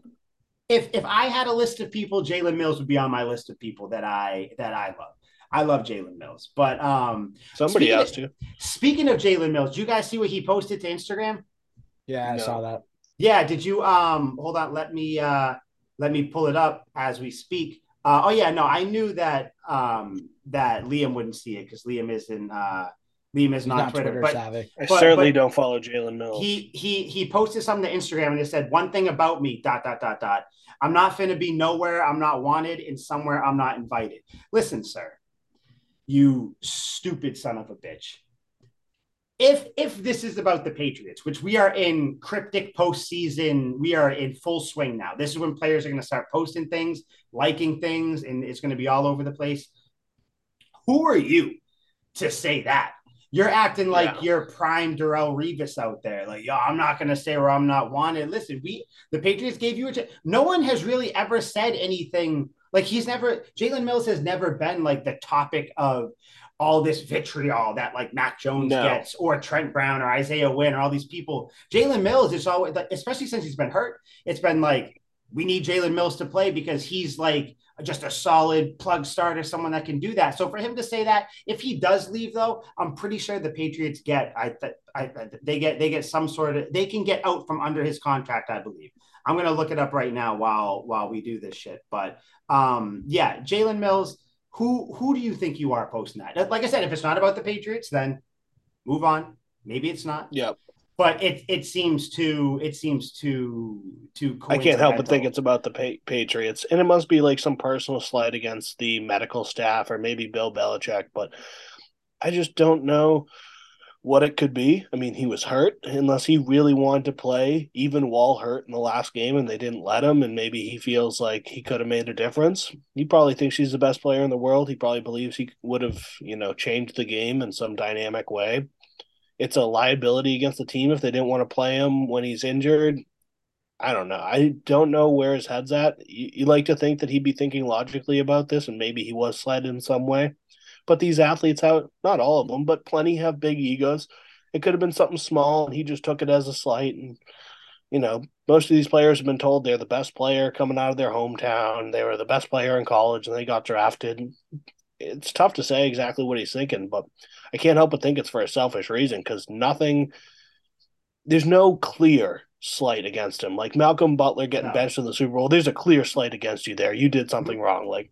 if if I had a list of people, Jalen Mills would be on my list of people that I that I love. I love Jalen Mills, but um,
Somebody
Speaking
has
of-
to.
speaking of Jalen Mills, did you guys see what he posted to Instagram?
Yeah, I
No.
saw that.
Yeah, did you? Um, hold on, let me uh, let me pull it up as we speak. Uh, oh yeah, no, I knew that um that Liam wouldn't see it because Liam isn't uh Liam isn't
not
Twitter,
Twitter
but
savvy.
I
but-
certainly
but-
don't follow Jalen Mills.
he he he posted something to Instagram and it said one thing about me dot dot dot dot. I'm not finna be nowhere I'm not wanted and somewhere I'm not invited. Listen, sir, you stupid son of a bitch. If if this is about the Patriots, which we are in cryptic postseason, we are in full swing now. This is when players are going to start posting things, liking things, and it's going to be all over the place. Who are you to say that? You're acting like
Yeah.
you're prime Darrelle Revis out there. Like, yo, I'm not gonna say where I'm not wanted. Listen, we the Patriots gave you a chance. No one has really ever said anything like he's never Jalen Mills has never been like the topic of all this vitriol that like Mac Jones
No.
gets or Trent Brown or Isaiah Wynn or all these people. Jalen Mills is always like, especially since he's been hurt, it's been like we need Jalen Mills to play because he's like just a solid plug starter, someone that can do that. So for him to say that, if he does leave, though, I'm pretty sure the Patriots get I, I, I they get they get some sort of they can get out from under his contract, I believe. I'm gonna look it up right now while while we do this shit. But um, yeah, Jalen Mills. Who who do you think you are posting that? Like I said, if it's not about the Patriots, then move on. Maybe it's not
Yep.
but it it seems to it seems to to
I can't help but think it's about the pa- Patriots, and it must be like some personal slight against the medical staff or maybe Bill Belichick. But I just don't know what it could be. I mean, he was hurt, unless he really wanted to play, even while hurt in the last game, and they didn't let him. And maybe he feels like he could have made a difference. He probably thinks he's the best player in the world. He probably believes he would have, you know, changed the game in some dynamic way. It's a liability against the team if they didn't want to play him when he's injured. I don't know. I don't know where his head's at. You, you like to think that he'd be thinking logically about this, and maybe he was slighted in some way. But these athletes have not all of them, but plenty have big egos. It could have been something small, and he just took it as a slight. And you know, most of these players have been told they're the best player coming out of their hometown. They were the best player in college, and they got drafted. It's tough to say exactly what he's thinking, but I can't help but think it's for a selfish reason because nothing. There's no clear slight against him. Like Malcolm Butler getting
No.
benched in the Super Bowl, there's a clear slight against you there. You did something wrong. Like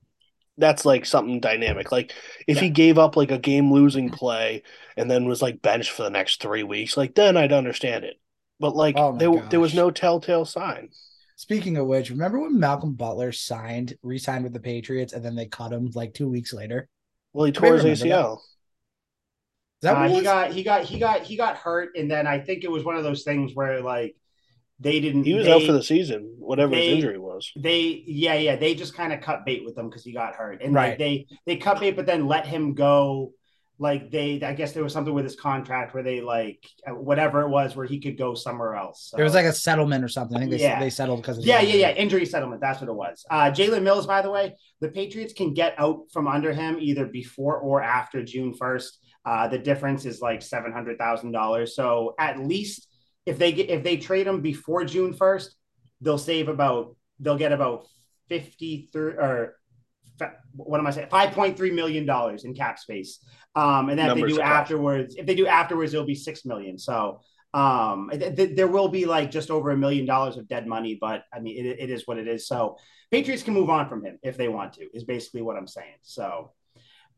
that's like something dynamic. Like if he gave up like a game losing play and then was like benched for the next three weeks, like then I'd understand it. But like
Oh my
there there was no telltale sign.
Speaking of which, remember when Malcolm Butler signed, re-signed with the Patriots, and then they cut him like two weeks later?
Well, he tore his. ACL.
Is that
Uh,
what
he
was?
got he got he got he got hurt, and then I think it was one of those things where like they didn't.
He was
they,
out for the season, whatever
they-
his injury was.
They yeah yeah they just kind of cut bait with him because he got hurt and
Right.
like they they cut bait but then let him go. Like they, I guess there was something with his contract where they like whatever it was where he could go somewhere else. So-
There was like a settlement or something. I think they
Yeah.
they settled because of
Yeah,
his
yeah, yeah.
injury.
Injury settlement. That's what it was. Uh, Jalen Mills, by the way, the Patriots can get out from under him either before or after June 1st. Uh, the difference is like $700,000. So at least if they get, if they trade him before June 1st, they'll save about, they'll get about 53 or what am I saying? $5.3 million in cap space. Um, and then if they do afterwards, if they do afterwards, it'll be 6 million. So, um, th- th- there will be like just over a million dollars of dead money, but I mean, it, it is what it is. So Patriots can move on from him if they want to, is basically what I'm saying. So,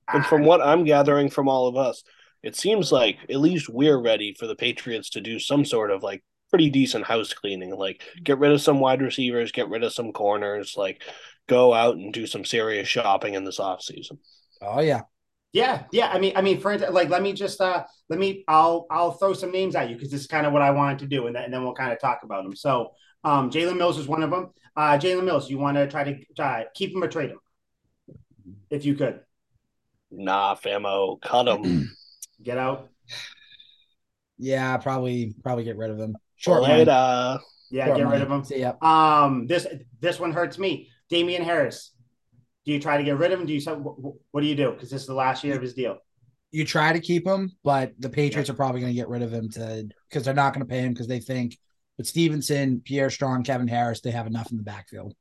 And from what I'm gathering from all of us, it seems like at least we're ready for the Patriots to do some sort of like pretty decent house cleaning. Like get rid of some wide receivers, get rid of some corners, like go out and do some serious shopping in this offseason.
Oh yeah.
Yeah, yeah. I mean, I mean, for like, let me just, uh, let me, I'll, I'll throw some names at you because this is kind of what I wanted to do, and then, and then we'll kind of talk about them. So, um, Jalen Mills is one of them. Uh, Jalen Mills, you want to try to try keep him or trade him, if you could
Nah, famo, cut them.
get out.
Yeah, probably probably get rid of them. Short
Later.
money.
Yeah,
Short
get
money.
rid of them.
See ya.
Um, this this one hurts me. Damien Harris. Do you try to get rid of him? Do you what, what do you do? Because this is the last year of his deal.
You try to keep him, but the Patriots are probably going to get rid of him to because they're not going to pay him because they think with Stevenson, Pierre Strong, Kevin Harris, they have enough in the backfield.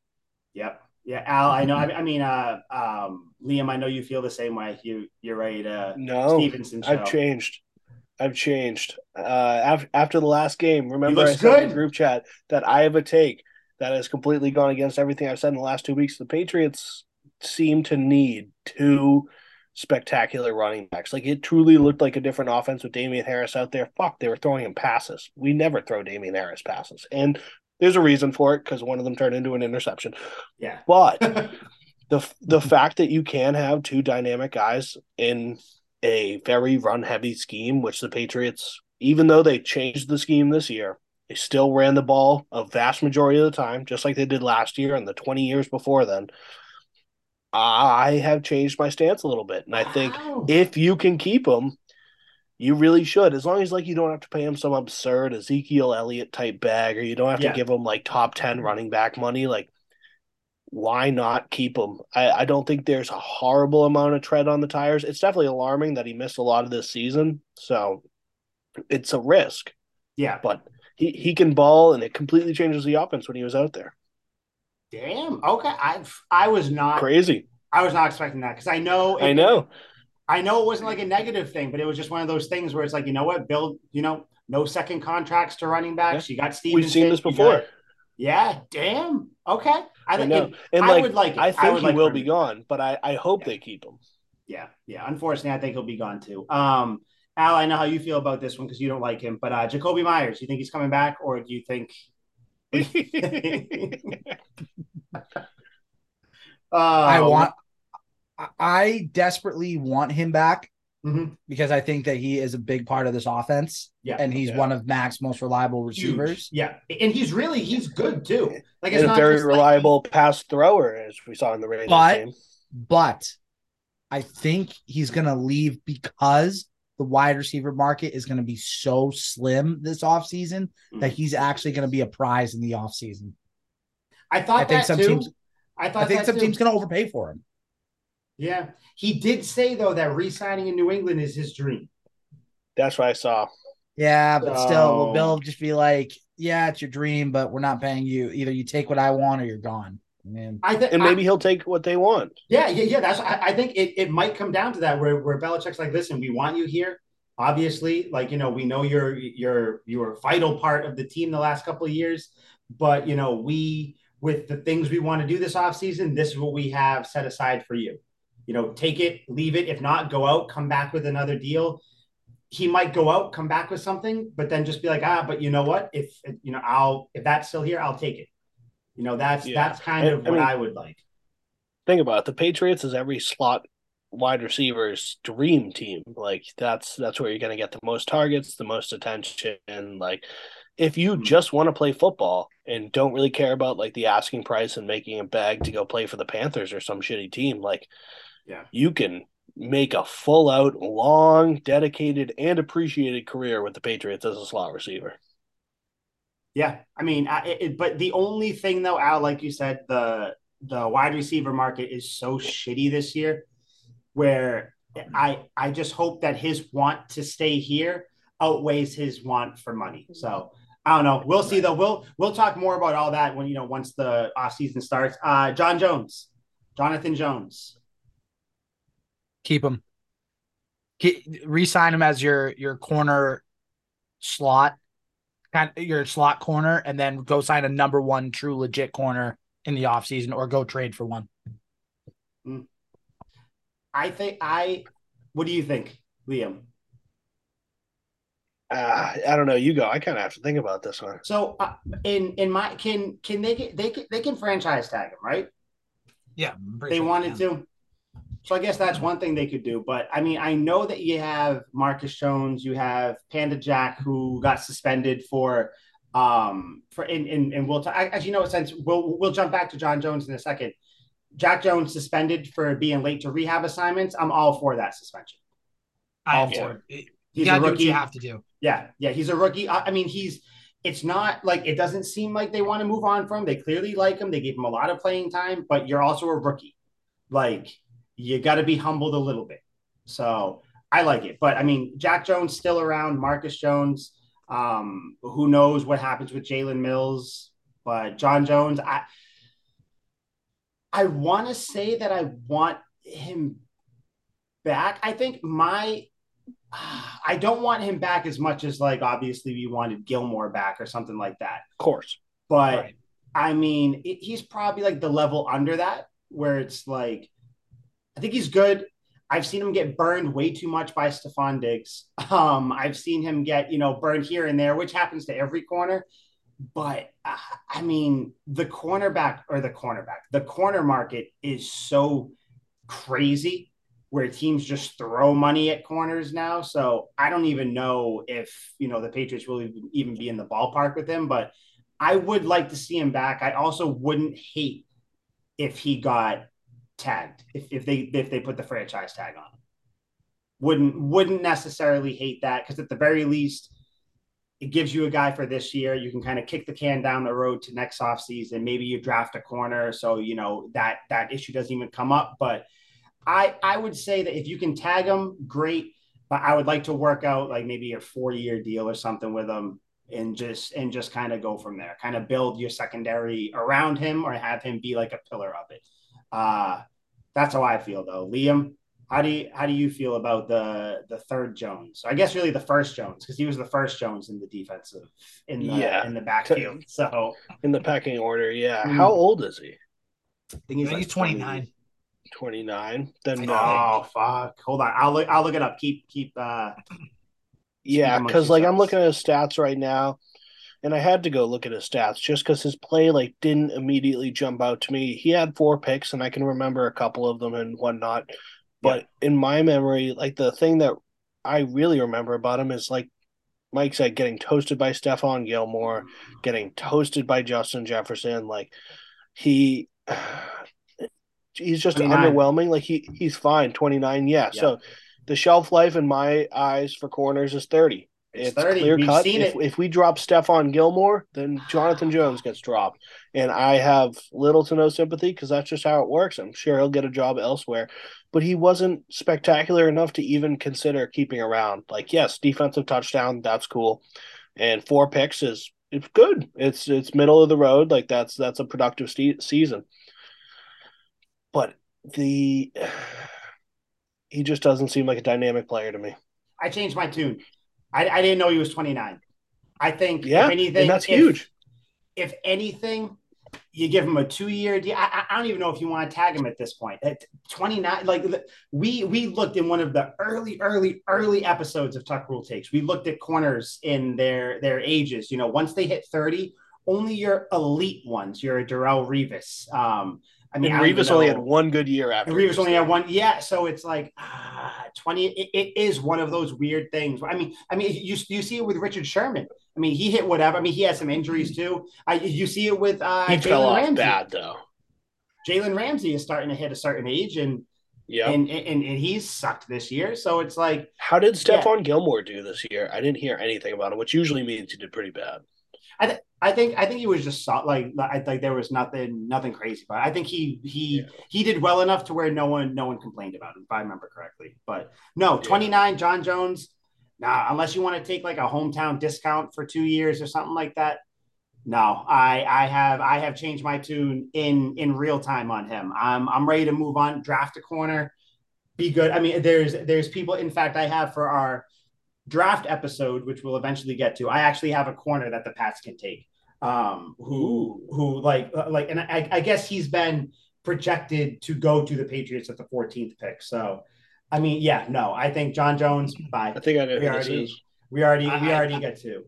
Yep. Yeah, Al. I know. I, I mean, uh, um, Liam. I know you feel the same way. You you're ready to
No,
Stevenson show.
I've changed. I've changed. Uh, after, after the last game, remember I said in the group chat that I have a take that has completely gone against everything I've said in the last two weeks. The Patriots seem to need two spectacular running backs. Like it truly looked like a different offense with Damien Harris out there. Fuck, they were throwing him passes. We never throw Damien Harris passes, and there's a reason for it because one of them turned into an interception.
Yeah.
But the the fact that you can have two dynamic guys in a very run heavy scheme, which the Patriots, even though they changed the scheme this year, they still ran the ball a vast majority of the time, just like they did last year and the 20 years before then. I have changed my stance a little bit. And I think
Wow.
if you can keep him, you really should. As long as like you don't have to pay him some absurd Ezekiel Elliott type bag, or you don't have
Yeah.
to give him like top ten mm-hmm. running back money. Like, why not keep him? I, I don't think there's a horrible amount of tread on the tires. It's definitely alarming that he missed a lot of this season. So it's a risk,
yeah.
but he, he can ball and it completely changes the offense when he was out there.
Damn. Okay. I I was not.
Crazy.
I was not expecting that because I know.
I know.
I know it wasn't like a negative thing, but it was just one of those things where it's like, you know what, build. You know, no second contracts to running backs. You got Stevenson.
We've seen this before.
got- yeah. Damn. Okay. I
I
think.
know.
it-
And
I
like,
would like it.
I
I
think
would
he
like
will
for
be gone, but I, I hope
Yeah.
they keep him.
Yeah, yeah. Unfortunately, I think he'll be gone too. Um, Al, I know how you feel about this one because you don't like him, but uh, Jakobi Meyers, you think he's coming back, or do you think? Uh,
I want. I- I desperately want him back
Mhm.
because I think that he is a big part of this offense,
Yeah,
and he's
Yeah.
one of Mac's most reliable
Huge.
receivers.
Yeah, and he's really he's good too. Like it's
and a
not
very
just like-
reliable pass thrower, as we saw in the Raiders
But-
game.
But I think he's going to leave because the wide receiver market is going to be so slim this offseason
Mm.
that he's actually going to be a prize in the offseason.
I thought
I think
that
some
too.
teams-
I thought
I think
that
some
too.
teams going to overpay for him.
Yeah, he did say though that re-signing in New England is his dream.
That's what I saw.
Yeah, but still, will Bill just be like, "Yeah, it's your dream, but we're not paying you. Either you take what I want or you're gone." Man,
I think,
And maybe he'll take what they want.
Yeah, yeah, yeah. That's I, I think it, it might come down to that where where Belichick's like, listen, we want you here. Obviously, like you know, we know you're you're you're a vital part of the team the last couple of years, but you know, we with the things we want to do this offseason, this is what we have set aside for you. You know, take it, leave it. If not, go out, come back with another deal. He might go out, come back with something, but then just be like, ah, but you know what? If you know, I'll if that's still here, I'll take it. You know, that's
Yeah.
that's kind
I-
of
I
what
mean-
I would like.
Think about it. The Patriots is every slot wide receiver's dream team. Like that's that's where you're gonna get the most targets, the most attention. Like if you
Hmm.
just want to play football and don't really care about like the asking price and making a bag to go play for the Panthers or some shitty team, like
Yeah.
you can make a full out, long, dedicated, and appreciated career with the Patriots as a slot receiver.
Yeah, I mean, I, it, but the only thing though, Al, like you said, the the wide receiver market is so shitty this year, where I I just hope that his want to stay here outweighs his want for money. So I don't know. We'll see though. We'll we'll talk more about all that when you know once the off season starts. Uh, John Jones, Jonathan Jones.
Keep him. Keep, re-sign him as your your corner slot, kind of your slot corner, and then go sign a number one true legit corner in the offseason or go trade for one.
I think I. What do you think, Liam?
Uh, I don't know. You go. I kind of have to think about this one.
So uh, in in my can can they get they can they can franchise tag him right?
Yeah,
they wanted to. So I guess that's one thing they could do. But I mean, I know that you have Marcus Jones, you have Panda Jack, who got suspended for um for in in and we'll t- as you know since we'll we'll jump back to John Jones in a second. Jack Jones suspended for being late to rehab assignments. I'm all for that suspension.
I
All
am
for.
You
He's a rookie.
you have to do.
Yeah, yeah, he's a rookie. I, I mean, he's. It's not like it doesn't seem like they want to move on from. him. They clearly like him. They gave him a lot of playing time, but you're also a rookie. Like you got to be humbled a little bit. So I like it, but I mean, Jack Jones still around. Marcus Jones. Um, who knows what happens with Jalen Mills? But John Jones, I. I want to say that I want him back. I think my I don't want him back as much as like obviously we wanted Gilmore back or something like that.
Of course.
But
Right.
I mean, it, he's probably like the level under that where it's like I think he's good. I've seen him get burned way too much by Stefon Diggs. Um, I've seen him get, you know, burned here and there, which happens to every corner. But uh, I mean, the cornerback or the cornerback, the corner market is so crazy where teams just throw money at corners now. So I don't even know if, you know, the Patriots will even be in the ballpark with him, but I would like to see him back. I also wouldn't hate if he got tagged, if, if they if they put the franchise tag on. Wouldn't wouldn't necessarily hate that because at the very least, it gives you a guy for this year. You can kind of kick the can down the road to next offseason. Maybe you draft a corner, so you know that that issue doesn't even come up. But I I would say that if you can tag him, great. But I would like to work out like maybe a four year deal or something with him and just and just kind of go from there. Kind of build your secondary around him or have him be like a pillar of it. Uh that's how I feel though. Liam, how do you how do you feel about the the third Jones? I guess really the first Jones because he was the first Jones in the defensive in the
Yeah.
in the backfield. So
In the pecking order, yeah.
Hmm.
How old is he?
I think he's,
I think
like
he's 29.
20.
29. Then no.
Oh fuck! Hold on, I'll look. I'll look it up. Keep keep. uh
Yeah, because like I'm looking at his stats right now, and I had to go look at his stats just because his play like didn't immediately jump out to me. He had four picks, and I can remember a couple of them and whatnot. But in my memory, like the thing that I really remember about him is like Mike said, getting toasted by Stephon Gilmore, getting toasted by Justin Jefferson. Like he, he's just
29.
underwhelming. Like he he's fine, twenty nine. Yeah.
Yeah.
So the shelf life in my eyes for corners is thirty.
It's
It's,
30.
clear cut. If,
it.
if we drop Stephon Gilmore, then Jonathan Jones gets dropped. And I have little to no sympathy because that's just how it works. I'm sure he'll get a job elsewhere. But he wasn't spectacular enough to even consider keeping around. Like, yes, defensive touchdown, that's cool. And four picks is it's good. It's it's middle of the road. Like that's that's a productive ste- season. But the he just doesn't seem like a dynamic player to me.
I changed my tune. I, I didn't know he was 29. I think
Yeah,
anything,
and that's
if-
huge.
If anything, you give him a two-year deal. I, I I don't even know if you want to tag him at this point. At 29, like we we looked in one of the early, early, early episodes of Tuck Rule Takes. We looked at corners in their their ages. You know, once they hit 30, only your elite ones, your Darrelle Revis, um, I mean,
and Revis only had one good year after.
Revis only had one. Yeah, so it's like ah, twenty. It, it is one of those weird things. I mean, I mean, you you see it with Richard Sherman. I mean, he hit whatever. I mean, he had some injuries too. I you see it with uh,
He fell off
Ramsey.
bad though.
Jalen Ramsey is starting to hit a certain age, and
Yeah.
and, and and he's sucked this year. So it's like
How did
Yeah.
Stephon Gilmore do this year? I didn't hear anything about him, which usually means he did pretty bad.
I think I think he was just so- like I think there was nothing nothing crazy, but I think he he
Yeah.
he did well enough to where no one no one complained about him if I remember correctly. But no,
Yeah.
twenty nine John Jones. Nah, unless you want to take like a hometown discount for two years or something like that. No, I I have I have changed my tune in in real time on him. I'm I'm ready to move on. Draft a corner, be good. I mean, there's there's people. In fact, I have for our draft episode, which we'll eventually get to. I actually have a corner that the Pats can take. Um, who who like like, and I, I guess he's been projected to go to the Patriots at the 14th pick. So, I mean, yeah, no, I think John Jones. Bye.
I think I know
We
who this
already
is.
we already
I-
we already
I-
get to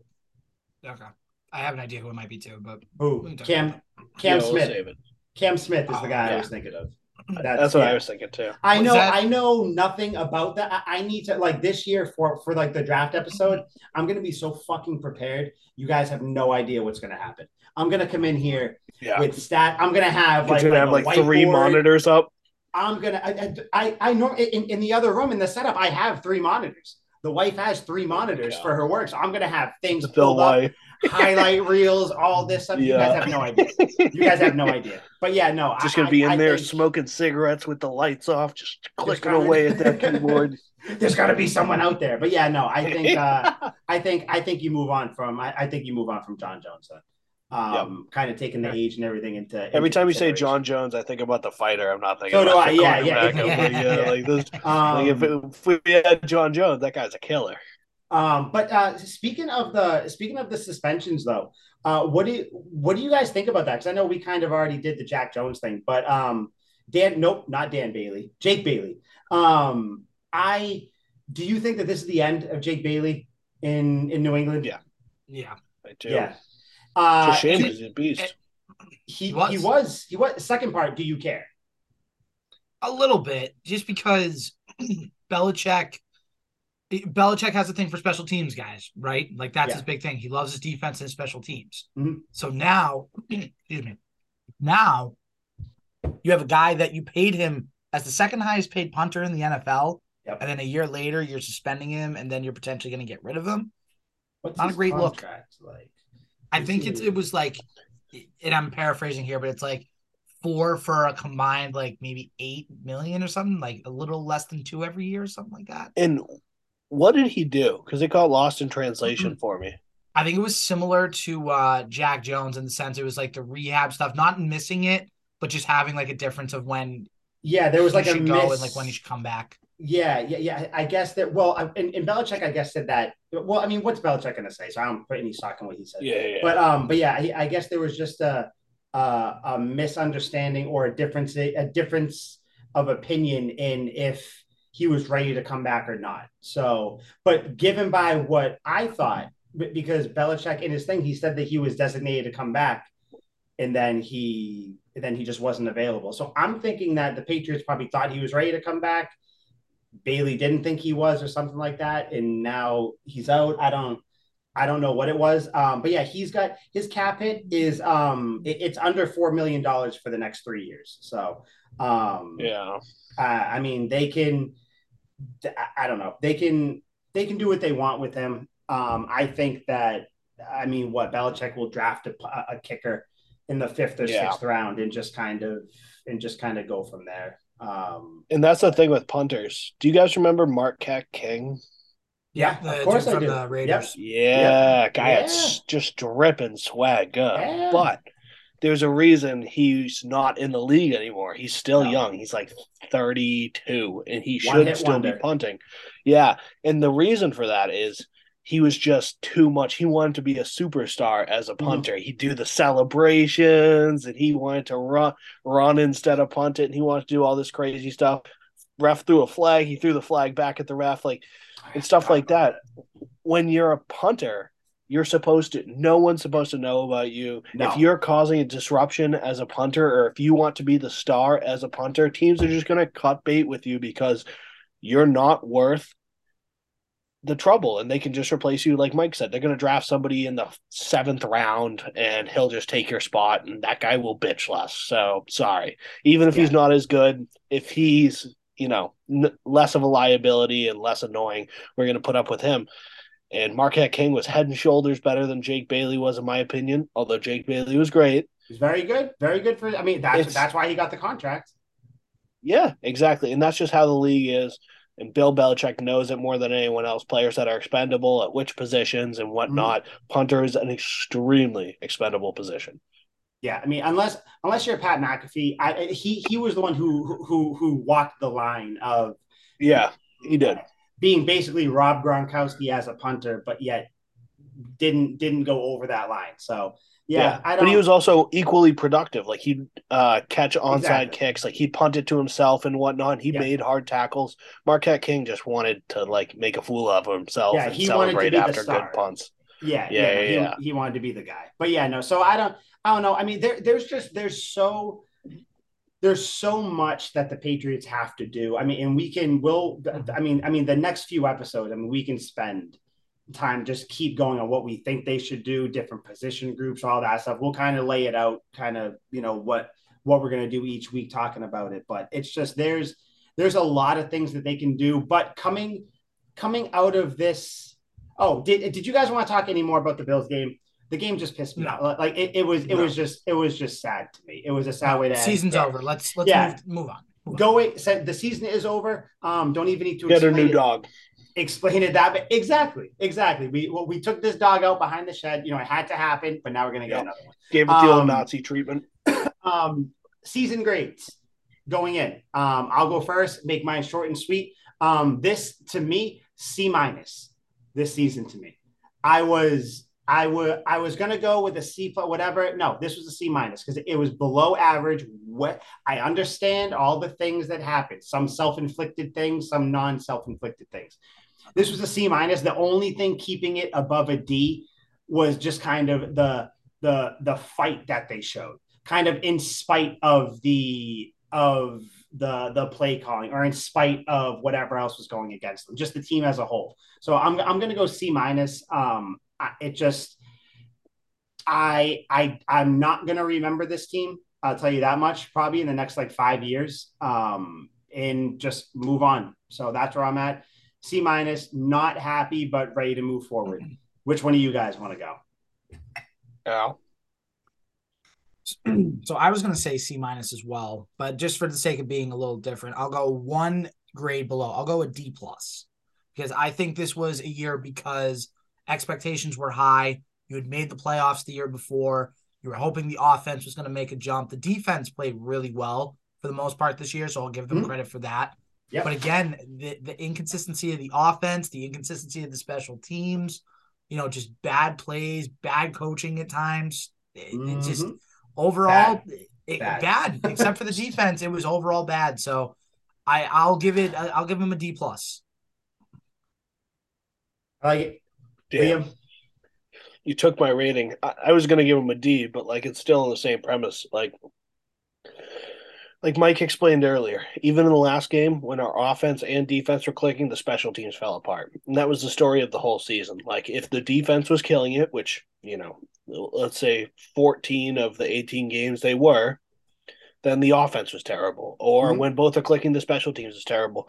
Okay. I have an idea who it might be too, but
who
we can talk
Cam Cam
Yeah, we'll
Smith.
save.
Cam Smith is the
Oh,
guy I was thinking of.
Mm, that's, what
yeah.
I was thinking too.
I know
that-
I know nothing about that. I, I need to like this year for for like the draft episode. Mm-hmm. I'm gonna be so fucking prepared. You guys have no idea what's gonna happen. I'm gonna come in here
Yeah.
with stat. I'm gonna have like,
gonna
like
have like three monitors up.
I'm gonna I I, I know in, in the other room in the setup I have three monitors. The wife has three oh monitors
God.
for her work, so I'm gonna have things
Bill
filled up,
White.
Highlight reels, all this stuff. You guys have no idea. You guys have no idea. But yeah, no,
Just gonna be in
I- I
there
think-
smoking cigarettes with the lights off, just clicking
gotta-
away at that keyboard.
There's got to be someone out there, but yeah, no, I think uh, I think I think you move on from I, think you move on from John Jones. Then. Um, kind of taking the age and everything into
Every time you say. John Jones, I think about the fighter. I'm not thinking
So do I,
the
yeah, yeah, yeah.
Like, yeah,
Yeah.
like this.
Um,
like if, it, if we had John Jones, that guy's a killer.
Um, but uh, speaking of the speaking of the suspensions, though, uh, what do you, what do you guys think about that? Because I know we kind of already did the Jack Jones thing, but um, Dan, nope, not Dan Bailey, Jake Bailey. Um, I do you think that this is the end of Jake Bailey in in New England?
Yeah.
yeah.
I do.
yeah.
It's
Uh,
a shame because he's a beast.
he
He was.
he was he was second part. Do you care?
A little bit, just because Belichick Belichick has a thing for special teams guys, right? Like that's
Yeah.
his big thing. He loves his defense and his special teams.
Mhm.
So now, excuse me, now you have a guy that you paid him as the second highest paid punter in the NFL,
Yep.
and then a year later you're suspending him, and then you're potentially going to get rid of him.
What's
Not a great look.
Like
I
Let's
think it's it was like, and I'm paraphrasing here, but it's like four for a combined like maybe eight million or something, like a little less than two every year or something like that.
And what did he do? Because it got lost in
Mm-hmm.
translation for me.
I think it was similar to uh Jack Jones in the sense it was like the rehab stuff, not missing it, but just having like a difference of when
yeah, there was
he
like a
should go
miss.
and like when he should come back.
Yeah, yeah, yeah. I guess that. Well, I- and, and Belichick, I guess, said that. Well, I mean, what's Belichick going to say? So I don't put any stock in what he said.
Yeah, yeah.
But um, but yeah, I, I guess there was just a, a a misunderstanding or a difference a difference of opinion in if he was ready to come back or not. So, but given by what I thought, because Belichick in his thing, he said that he was designated to come back, and then he then he just wasn't available. So I'm thinking that the Patriots probably thought he was ready to come back. Bailey didn't think he was, or something like that, and now he's out. I don't. I don't know what it was. Um, but yeah, he's got his cap hit is um it- it's under four million dollars for the next three years. So um
yeah.
uh, I mean they can I- I don't know. They can they can do what they want with him. Um I think that I mean what Belichick will draft a, a kicker in the fifth or
Yeah.
sixth round and just kind of and just kind of go from there. Um
And that's the thing with punters. Do you guys remember Marquette King?
yeah,
the
of course I
from
do.
the Raiders.
Yeah, guy
Yeah.
that's just dripping swag up.
Yeah.
But there's a reason he's not in the league anymore. He's still
No.
young. He's like 32 and he
One
should still
wonder.
be punting. Yeah. And the reason for that is he was just too much. He wanted to be a superstar as a
Mhm.
punter. He'd do the celebrations and he wanted to run run instead of punt it and he wanted to do all this crazy stuff. Ref threw a flag, he threw the flag back at the ref, like and stuff like that. When you're a punter, You're supposed to. No one's supposed to know about you.
No.
If you're causing a disruption as a punter, or if you want to be the star as a punter, teams are just going to cut bait with you because you're not worth the trouble, and they can just replace you. Like Mike said, they're going to draft somebody in the seventh round, and he'll just take your spot, and that guy will bitch less. So sorry, even if he's not as good, if he's you know n- less of a liability and less annoying, we're going to put up with him. And Marquette King was head and shoulders better than Jake Bailey was, in my opinion. Although Jake Bailey was great.
He's very good, very good for. I mean, that's
It's-
that's why he got the contract.
Yeah, exactly. And that's just how the league is. And Bill Belichick knows it more than anyone else. Players that are expendable at which positions and whatnot. Mm-hmm. Punter is an extremely expendable position.
Yeah, I mean, unless unless you're Pat McAfee, I, he he was the one who who who walked the line of
Yeah, he did.
Being basically Rob Gronkowski as a punter, but yet didn't didn't go over that line. So yeah, I don't.
but he was also equally productive. Like he'd uh, catch onside
Exactly.
kicks, like he'd punt it to himself and whatnot. He
Yeah.
made hard tackles. Marquette King just wanted to like make a fool of himself
Yeah,
and
he
celebrate after good punts.
yeah,
Yeah,
yeah,
yeah,
he,
yeah.
he wanted to be the guy. But yeah, no. So I don't I don't know. I mean, there there's just there's so there's so much that the Patriots have to do. I mean, and we can we'll I mean, I mean the next few episodes, I mean, we can spend time just keep going on what we think they should do, different position groups, all that stuff. We'll kind of lay it out, kind of, you know, what what we're gonna do each week talking about it. But it's just there's there's a lot of things that they can do. But coming coming out of this, oh, did did you guys want to talk any more about the Bills game? The game just pissed me
No.
off. Like it, it was it
No.
was just it was just sad to me. It was a sad way to end.
Season's
Yeah.
over. Let's let's
Yeah.
move, move on. Move.
Go away. Said the season is over. Um, don't even need to explain it.
Get a new
it
dog.
explain it that but exactly exactly we well, we took this dog out behind the shed you know it had to happen but now we're gonna get
Yep.
another one
Gave it the old
Um,
Nazi treatment.
um season grades going in um i'll go first make mine short and sweet um this to me c minus this season to me i was i would i was gonna go with a c plus whatever. No this was a c minus because it was below average. What i understand all the things that happened some self-inflicted things some non-self-inflicted things. This was a c minus. The only thing keeping it above a d was just kind of the the the fight that they showed kind of in spite of the of the the play calling or in spite of whatever else was going against them just the team as a whole. So i'm, I'm to go c minus um it just i i i'm not going to remember this team i'll tell you that much probably in the next like five years um and just move on so that's where i'm at c minus not happy but ready to move forward which one of you guys want to go
Al.
so I was going to say C minus as well, but just for the sake of being a little different, I'll go one grade below. I'll go a D plus because I think this was a year because expectations were high. You had made the playoffs the year before. You were hoping the offense was going to make a jump. The defense played really well for the most part this year, so I'll give them
Mhm.
credit for that.
Yep.
But again, the the inconsistency of the offense, the inconsistency of the special teams, you know, just bad plays, bad coaching at times. It, it just overall it-
Bad.
bad. except for the defense. It was overall bad. So I I'll give it I'll give him a D plus.
I like it.
Damn.
Liam?
you took my rating. I, I was gonna give him a D, but like it's still in the same premise. Like like Mike explained earlier, even in the last game when our offense and defense were clicking, the special teams fell apart. And that was the story of the whole season. Like if the defense was killing it, which, you know, let's say 14 of the 18 games they were, then the offense was terrible. Or
Mhm.
when both are clicking, the special teams is terrible.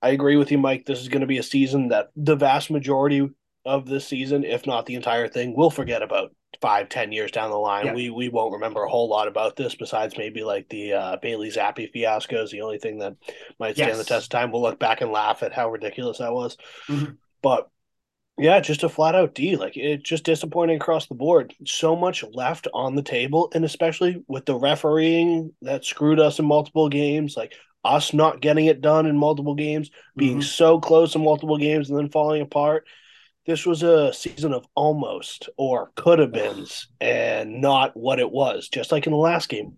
I agree with you, Mike. This is going to be a season that the vast majority of this season, if not the entire thing, we'll forget about five, ten years down the line.
Yeah.
We we won't remember a whole lot about this besides maybe like the uh, Bailey Zappe fiasco is the only thing that might stand the test of time. We'll look back and laugh at how ridiculous that was.
Mhm.
But yeah, just a flat out D. Like it just disappointing across the board. So much left on the table, and especially with the refereeing that screwed us in multiple games, like us not getting it done in multiple games, being
Mhm.
so close in multiple games and then falling apart. This was a season of almost or could have beens and not what it was. Just like in the last game,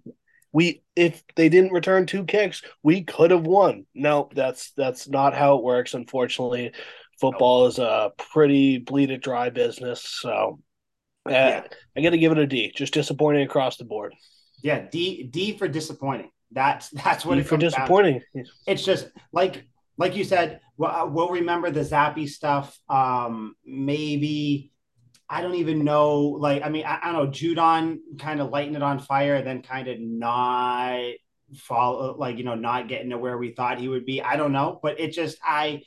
we if they didn't return two kicks, we could have won. No, that's that's not how it works. Unfortunately, Football is a pretty bleed it dry business, so uh,
Yeah.
I got to give it a D. Just disappointing across the board.
Yeah, D D for disappointing. That's that's what
D
it
for
comes down to.
disappointing.
it's just like like you said we'll, we'll remember the Zappe stuff um maybe i don't even know like i mean i, I don't know judon kind of lighting it on fire and then kind of not follow like you know not getting to where we thought he would be i don't know but it just i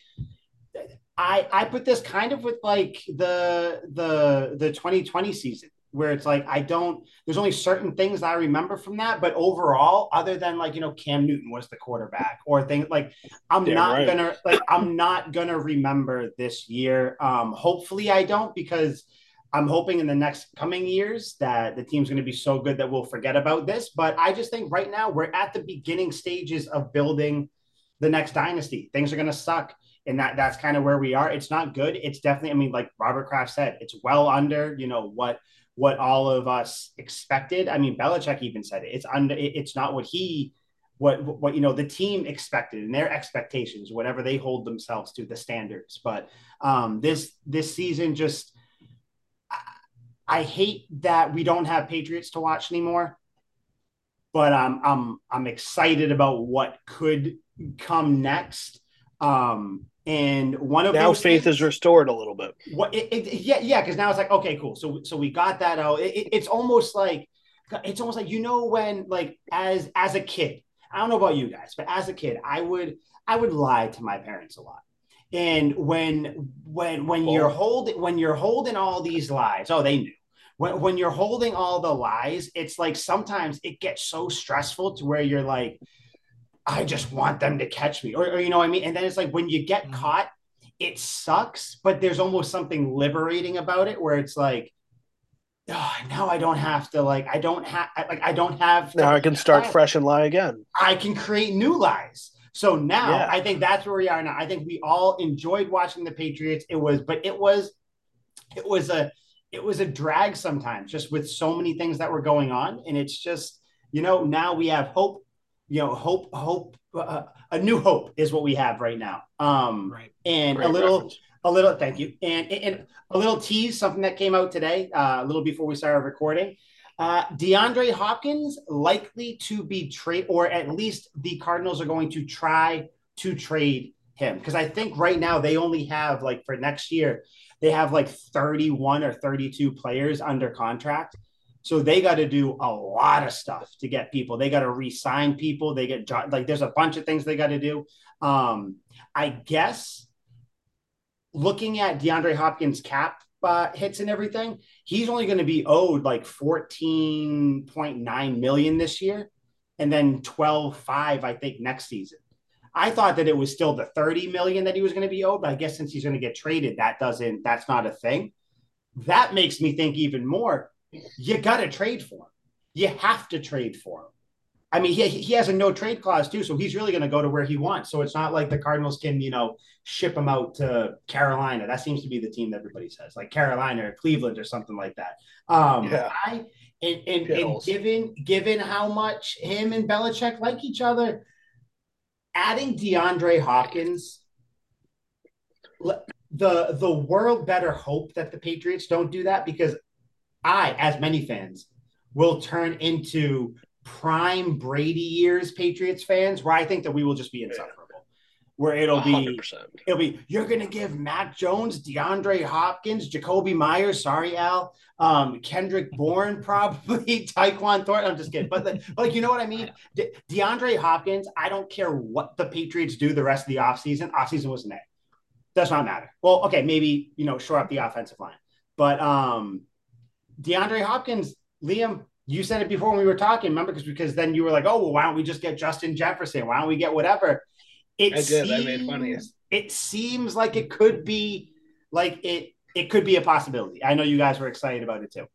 i i put this kind of with like the the the 2020 season where it's like I don't. There's only certain things I remember from that, but overall, other than like you know Cam Newton was the quarterback or things like I'm
Damn
not
right.
gonna like I'm not gonna remember this year. Um, hopefully I don't because I'm hoping in the next coming years that the team's going to be so good that we'll forget about this. But I just think right now we're at the beginning stages of building the next dynasty. Things are going to suck. And that that's kind of where we are. It's not good. It's definitely, I mean, like Robert Kraft said, it's well under, you know, what what all of us expected. I mean, Belichick even said it. It's under it's not what he what what you know the team expected and their expectations, whatever they hold themselves to, the standards. But um this this season just I hate that we don't have Patriots to watch anymore. But um, I'm I'm excited about what could come next. Um, and one of
Now faith
things-
is restored a little bit.
what it, it, yeah yeah because now it's like okay cool. So so we got that out. It, it- it's almost like it's almost like you know when like as as a kid i don't know about you guys but as a kid i would i would lie to my parents a lot. And when when when you're oh. holding when you're holding all these lies oh they knew. When, when you're holding all the lies it's like sometimes it gets so stressful to where you're like i just want them to catch me or, or you know what i mean and then it's like when you get
Mhm.
caught it sucks, but there's almost something liberating about it where it's like, oh, now I don't have to like I don't have like I don't have
Now I can start
lie.
fresh and lie again.
I can create new lies. So now
Yeah.
I think that's where we are now. I think we all enjoyed watching the Patriots. It was, but it was, it was a, it was a drag sometimes, just with so many things that were going on, and it's just, you know, now we have hope. You know, hope, hope, uh, a new hope is what we have right now. Um,
Right.
and
Great
a little,
reference.
a little thank you and, and a little tease something that came out today uh, a little before we started recording uh, deandre hopkins likely to be trade or at least the cardinals are going to try to trade him because i think right now they only have like for next year they have like 31 or 32 players under contract so they got to do a lot of stuff to get people they got to re-sign people they get like there's a bunch of things they got to do um, i guess looking at DeAndre Hopkins cap uh, hits and everything, he's only going to be owed like 14.9 million this year and then 12.5 I think next season. I thought that it was still the 30 million that he was going to be owed, but I guess since he's going to get traded, that doesn't that's not a thing. That makes me think even more. You got to trade for him. You have to trade for him. I mean, he, he has a no trade clause too, so he's really going to go to where he wants. So it's not like the Cardinals can, you know, ship him out to Carolina. That seems to be the team that everybody says, like Carolina or Cleveland or something like that. Um,
Yeah.
I and, and, and given given how much him and Belichick like each other, adding DeAndre Hopkins, the the world better hope that the Patriots don't do that because I, as many fans, will turn into prime Brady years Patriots fans, where I think that we will just be insufferable. Where it'll be
100%.
It'll be you're gonna give Mac Jones, DeAndre Hopkins, Jakobi Meyers, sorry Al, um, Kendrick Bourne, probably Tyquan Thornton. I'm just kidding, but like, like you know what I mean. De- DeAndre Hopkins. I don't care what the Patriots do the rest of the offseason. Offseason was an A. Does not matter. Well, okay, maybe you know shore up the offensive line, but um, DeAndre Hopkins, Liam. You said it before when we were talking, remember? Because because then you were like, "Oh, well, why don't we just get Justin Jefferson? Why don't we get whatever?" It
I did. I made fun of you.
seems- It seems like it could be like it. It could be a possibility. I know you guys were excited about it too.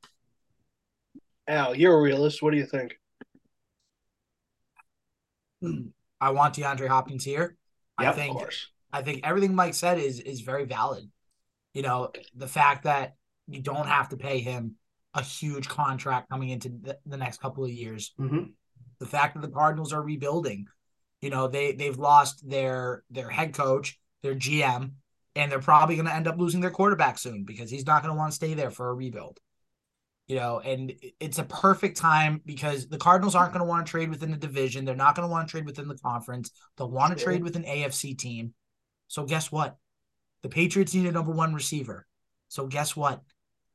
Al, you're a realist. What do you think?
I want DeAndre Hopkins here. I
Yep,
Of
think
course.
I think everything Mike said is is very valid. You know, the fact that you don't have to pay him a huge contract coming into the, the next couple of years.
Mhm.
The fact that the Cardinals are rebuilding. You know, they they've lost their their head coach, their GM, and they're probably going to end up losing their quarterback soon because he's not going to want to stay there for a rebuild. You know, and it's a perfect time because the Cardinals aren't going to want to trade within the division. They're not going to want to trade within the conference. They'll want to
Sure.
trade with an AFC team. So guess what? The Patriots need a number one receiver. So guess what?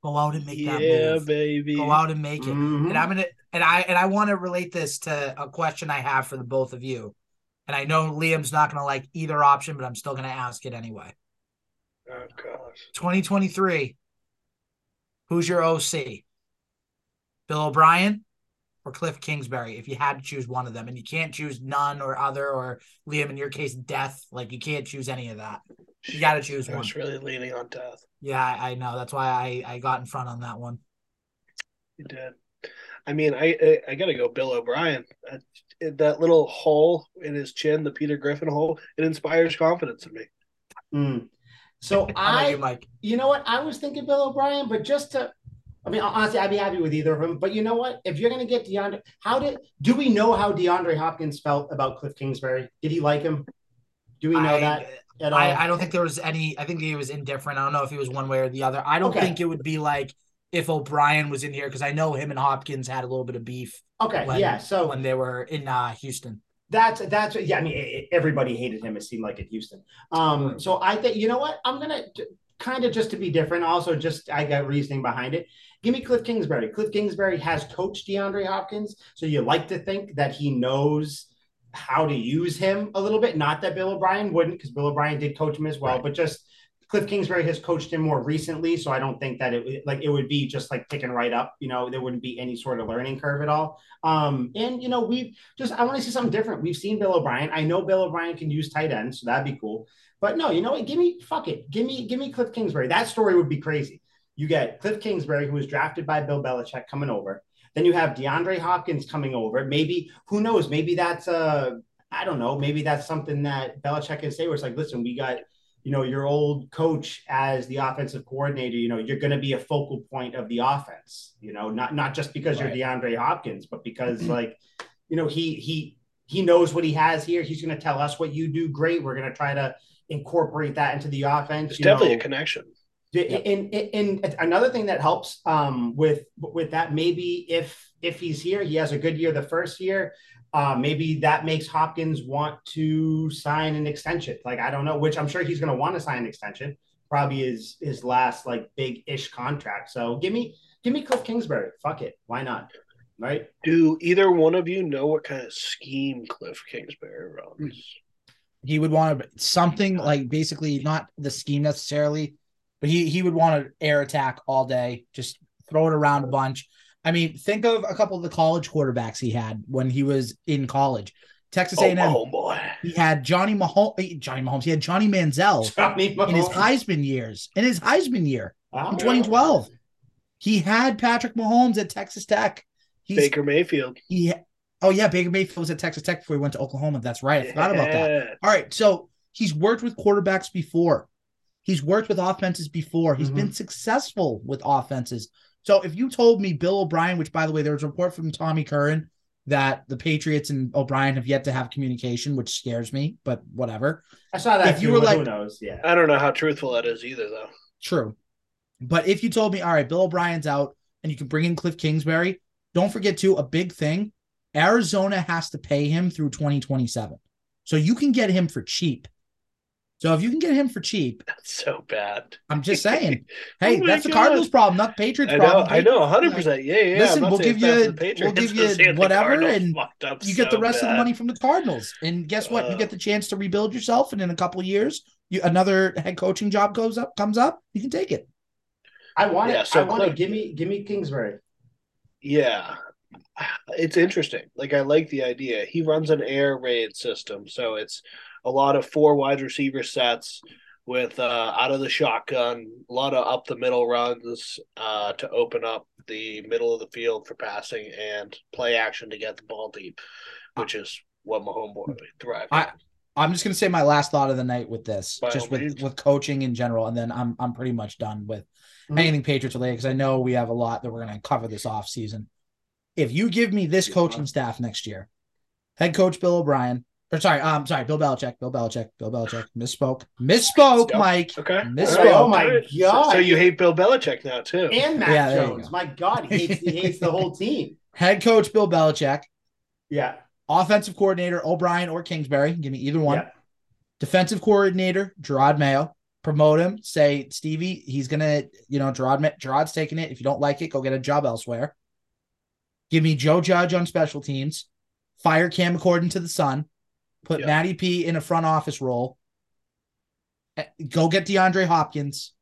Go out and make that
yeah,
move.
baby.
Go out and make it.
Mhm.
And I'm gonna and I and I want to relate this to a question I have for the both of you. And I know Liam's not gonna like either option, but I'm still gonna ask it anyway.
Oh gosh.
2023. Who's your OC? Bill O'Brien or Cliff Kingsbury? If you had to choose one of them, and you can't choose none or other, or Liam, in your case, death. Like you can't choose any of that. You got to choose
I
one.
was really leaning on death.
Yeah, I I know. That's why I I got in front on that one.
You did. I mean, I I, I got to go Bill O'Brien. That, that little hole in his chin, the Peter Griffin hole, it inspires confidence in me.
Mm. So I,
you, Mike?
you know what? I was thinking Bill O'Brien, but just to, I mean, honestly, I'd be happy with either of them. But you know what? If you're going to get DeAndre, how did, do we know how DeAndre Hopkins felt about Cliff Kingsbury? Did he like him? Do we know
I,
that at all?
I, I don't think there was any. I think he was indifferent. I don't know if he was one way or the other. I don't
Okay.
think it would be like if O'Brien was in here because I know him and Hopkins had a little bit of beef
okay.
when-
yeah. So
when they were in uh, Houston.
That's that's yeah. I mean, it, everybody hated him. It seemed like at Houston. Um, so I think you know what I'm gonna kind of just to be different. Also, just I got reasoning behind it. Give me Cliff Kingsbury. Cliff Kingsbury has coached DeAndre Hopkins, so you like to think that he knows how to use him a little bit. Not that Bill O'Brien wouldn't, because Bill O'Brien did coach him as well,
Right.
but just. Cliff Kingsbury has coached him more recently, so I don't think that it like it would be just like picking right up. You know, there wouldn't be any sort of learning curve at all. Um, and you know, we've just I want to see something different. We've seen Bill O'Brien. I know Bill O'Brien can use tight ends, so that'd be cool. But no, you know what? Give me fuck it. Give me give me Cliff Kingsbury. That story would be crazy. You get Cliff Kingsbury, who was drafted by Bill Belichick, coming over. Then you have DeAndre Hopkins coming over. Maybe who knows? Maybe that's uh I don't know. Maybe that's something that Belichick can say where it's like, listen, we got you know your old coach as the offensive coordinator. You know, you're going to be a focal point of the offense. You know, not not just because
Right.
you're DeAndre Hopkins, but because like you know he he he knows what he has here. He's going to tell us what you do great. We're going to try to incorporate that into the offense.
It's
you
definitely
know.
a connection.
And, and, and another thing that helps um, with with that maybe if if he's here, he has a good year the first year. Uh, maybe that makes Hopkins want to sign an extension. Like I don't know, which I'm sure he's going to want to sign an extension. Probably his his last like big ish contract. So give me give me Cliff Kingsbury. Fuck it, why not? Right?
Do either one of you know what kind of scheme Cliff Kingsbury runs?
He would want to something like basically not the scheme necessarily, but he he would want to air attack all day, just throw it around a bunch. I mean, think of a couple of the college quarterbacks he had when he was in college. Texas
Oh,
A&M.
Oh boy,
He had Johnny Mahomes. Eh, Johnny Mahomes. He had Johnny Manziel
Johnny Mahomes.
in his Heisman years. In his Heisman year
Oh,
in 2012, he had Patrick Mahomes at Texas Tech. He's
Baker Mayfield.
he. Oh yeah, Baker Mayfield was at Texas Tech before he went to Oklahoma. That's right. I forgot about that. All right, so he's worked with quarterbacks before. He's worked with offenses before. He's
Mhm.
been successful with offenses. So if you told me Bill O'Brien, which by the way, there was a report from Tommy Curran that the Patriots and O'Brien have yet to have communication, which scares me, but whatever.
I saw that.
if you were
but who
like-
knows? Yeah.
I don't know how truthful that is either, though.
True. But if you told me, all right, Bill O'Brien's out and you can bring in Cliff Kingsbury, don't forget too, a big thing. Arizona has to pay him through 2027. So you can get him for cheap. So if you can get him for cheap,
That's so bad.
I'm just saying, hey,
Oh my
that's the Cardinals' problem, not the Patriots'
I know,
problem.
I know, 100%. Yeah, yeah.
Listen,
I'm not
we'll give you-
for the Patriots.
we'll give you whatever, and You get the
so
rest of the money from the Cardinals, and guess what? You
Uh.
get the chance to rebuild yourself, and in a couple of years, you another head coaching job goes up, comes up, you can take it.
I want
Yeah,
it.
so
I want it. Give me give me Kingsbury.
Yeah. It's interesting. Like I like the idea. He runs an air raid system, so it's a lot of four wide receiver sets with uh out of the shotgun, a lot of up the middle runs uh to open up the middle of the field for passing and play action to get the ball deep, which is what my homeboy thrive.
I- I'm just gonna say my last thought of the night with this,
By
just with
means.
with coaching in general, and then I'm I'm pretty much done with
Mhm.
anything Patriots related because I know we have a lot that we're gonna cover this off season. If you give me this coaching staff next year, head coach Bill O'Brien, Or sorry, um, sorry, Bill Belichick, Bill Belichick, Bill Belichick. Misspoke, misspoke, Mike.
Okay.
Misspoke.
All right.
Oh my God.
So, so you hate Bill Belichick now too?
and Mac
Yeah,
Jones.
go.
My God, he hates, he hates the whole team.
Head coach Bill Belichick,
Yeah.
offensive coordinator O'Brien or Kingsbury. Give me either one.
Yeah.
Defensive coordinator Jerod Mayo. Promote him. Say Stevie, he's gonna, you know, Jerod. Jerod's taking it. If you don't like it, go get a job elsewhere. Give me Joe Judge on special teams. Fire Cam according to the Sun. Put
Yeah.
Matty P in a front office role. Eh, Go get DeAndre Hopkins.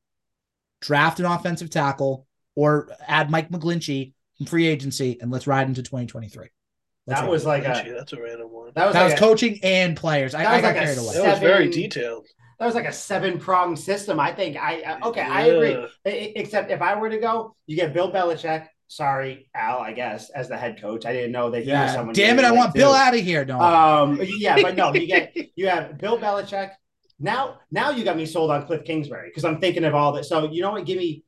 Draft an offensive tackle or add Mike McGlinchey from free agency, and let's ride into 2023. Let's
That was like
Gee,
a
that's a random one.
that was
that
like
was
a,
coaching and players. I,
That
I
was
got
like a
carried away.
That was very detailed.
that was like a seven prong system. I think I uh, okay, I agree.
Yeah.
I- I- Except if I were to go, you get Bill Belichick. Sorry, Al. I guess as the head coach, I didn't know that he was
Yeah,
someone.
damn it! I want
too.
Bill out of here. No,
Um, yeah, but no, you get you have Bill Belichick. Now, now you got me sold on Cliff Kingsbury because I'm thinking of all this. So you know what? Give me,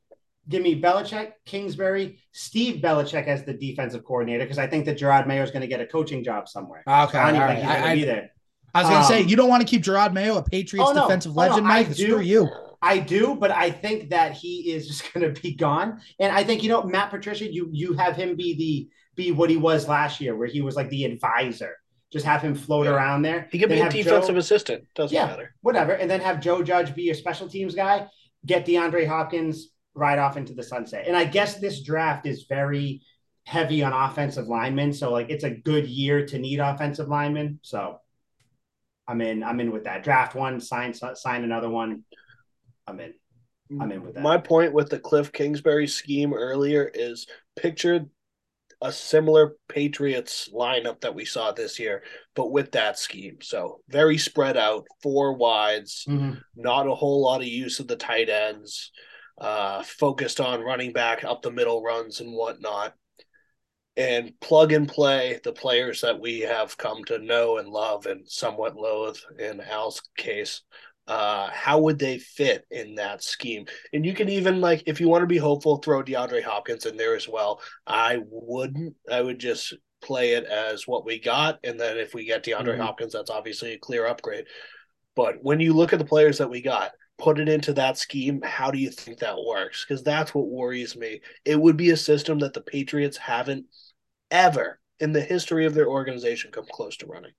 give me Belichick, Kingsbury, Steve Belichick as the defensive coordinator because I think that Jerod Mayo is going to get a coaching job somewhere.
okay,
I
all
don't
right.
think he's going to be there.
I was gonna say
Um,
you don't want to keep Jerod Mayo, a Patriots
Oh, no.
defensive
Oh, no,
legend,
I
Mike. Screw you.
I do, but I think that he is just going to be gone. And I think you know Matt Patricia, you you have him be the be what he was last year, where he was like the advisor. Just have him float
Yeah.
around there.
He could be a defensive
Joe-
assistant. Doesn't
Yeah.
matter.
whatever, and then have Joe Judge be your special teams guy. Get DeAndre Hopkins right off into the sunset. And I guess this draft is very heavy on offensive linemen, so like it's a good year to need offensive linemen. So I'm in. I'm in with that. Draft one, sign sign another one. I'm in. I'm in with that.
My point with the Cliff Kingsbury scheme earlier is picture a similar Patriots lineup that we saw this year, but with that scheme. So very spread out, four wides,
Mhm.
not a whole lot of use of the tight ends, uh, focused on running back up the middle runs and whatnot. And plug and play the players that we have come to know and love and somewhat loathe in Al's case. Uh, how would they fit in that scheme? And you can even like, if you want to be hopeful, throw DeAndre Hopkins in there as well. I wouldn't. I would just play it as what we got, and then if we get DeAndre
Mhm.
Hopkins, that's obviously a clear upgrade. But when you look at the players that we got, put it into that scheme. How do you think that works? Because that's what worries me. It would be a system that the Patriots haven't ever in the history of their organization come close to running.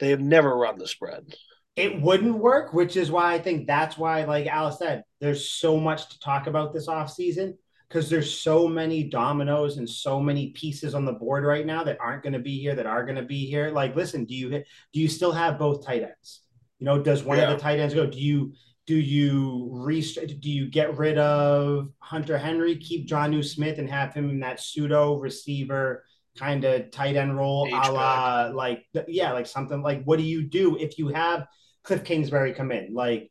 They have never run the spread.
It wouldn't work, which is why I think that's why, like Alice said, there's so much to talk about this offseason because there's so many dominoes and so many pieces on the board right now that aren't going to be here, that are going to be here. Like, listen, do you do you still have both tight ends? You know, does one
Yeah.
of the tight ends go? Do you do you rest- do you get rid of Hunter Henry, keep Jonnu Smith, and have him in that pseudo receiver kind of tight end role, a
H-back.
la like yeah, like something like what do you do if you have Cliff Kingsbury come in? Like,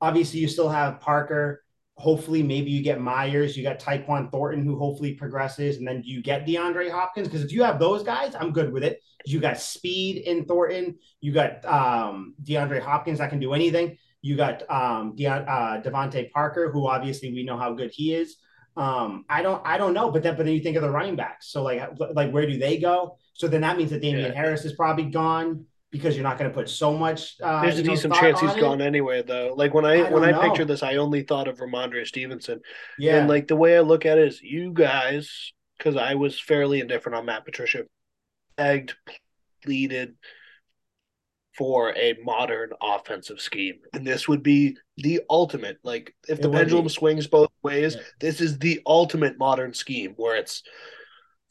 obviously, you still have Parker. Hopefully, maybe you get Meyers. You got Tyquan Thornton, who hopefully progresses, and then you get DeAndre Hopkins. Because if you have those guys, I'm good with it. You got speed in Thornton. You got um, DeAndre Hopkins that can do anything. You got um, De- uh, DeVante Parker, who obviously we know how good he is. Um, I don't, I don't know, but then, but then you think of the running backs. So like, like where do they go? So then that means that Damien
Yeah.
Harris is probably gone because you're not going to put so much. Uh,
There's a
know,
decent
thought
chance he's
it.
gone anyway, though. Like when I,
I
when I
know.
pictured this, I only thought of Rhamondre Stevenson.
Yeah,
And like the way I look at it is, you guys, because I was fairly indifferent on Matt Patricia, begged, pleaded for a modern offensive scheme, and this would be the ultimate. Like if
It
the pendulum
be.
swings both ways,
Yeah.
this is the ultimate modern scheme where it's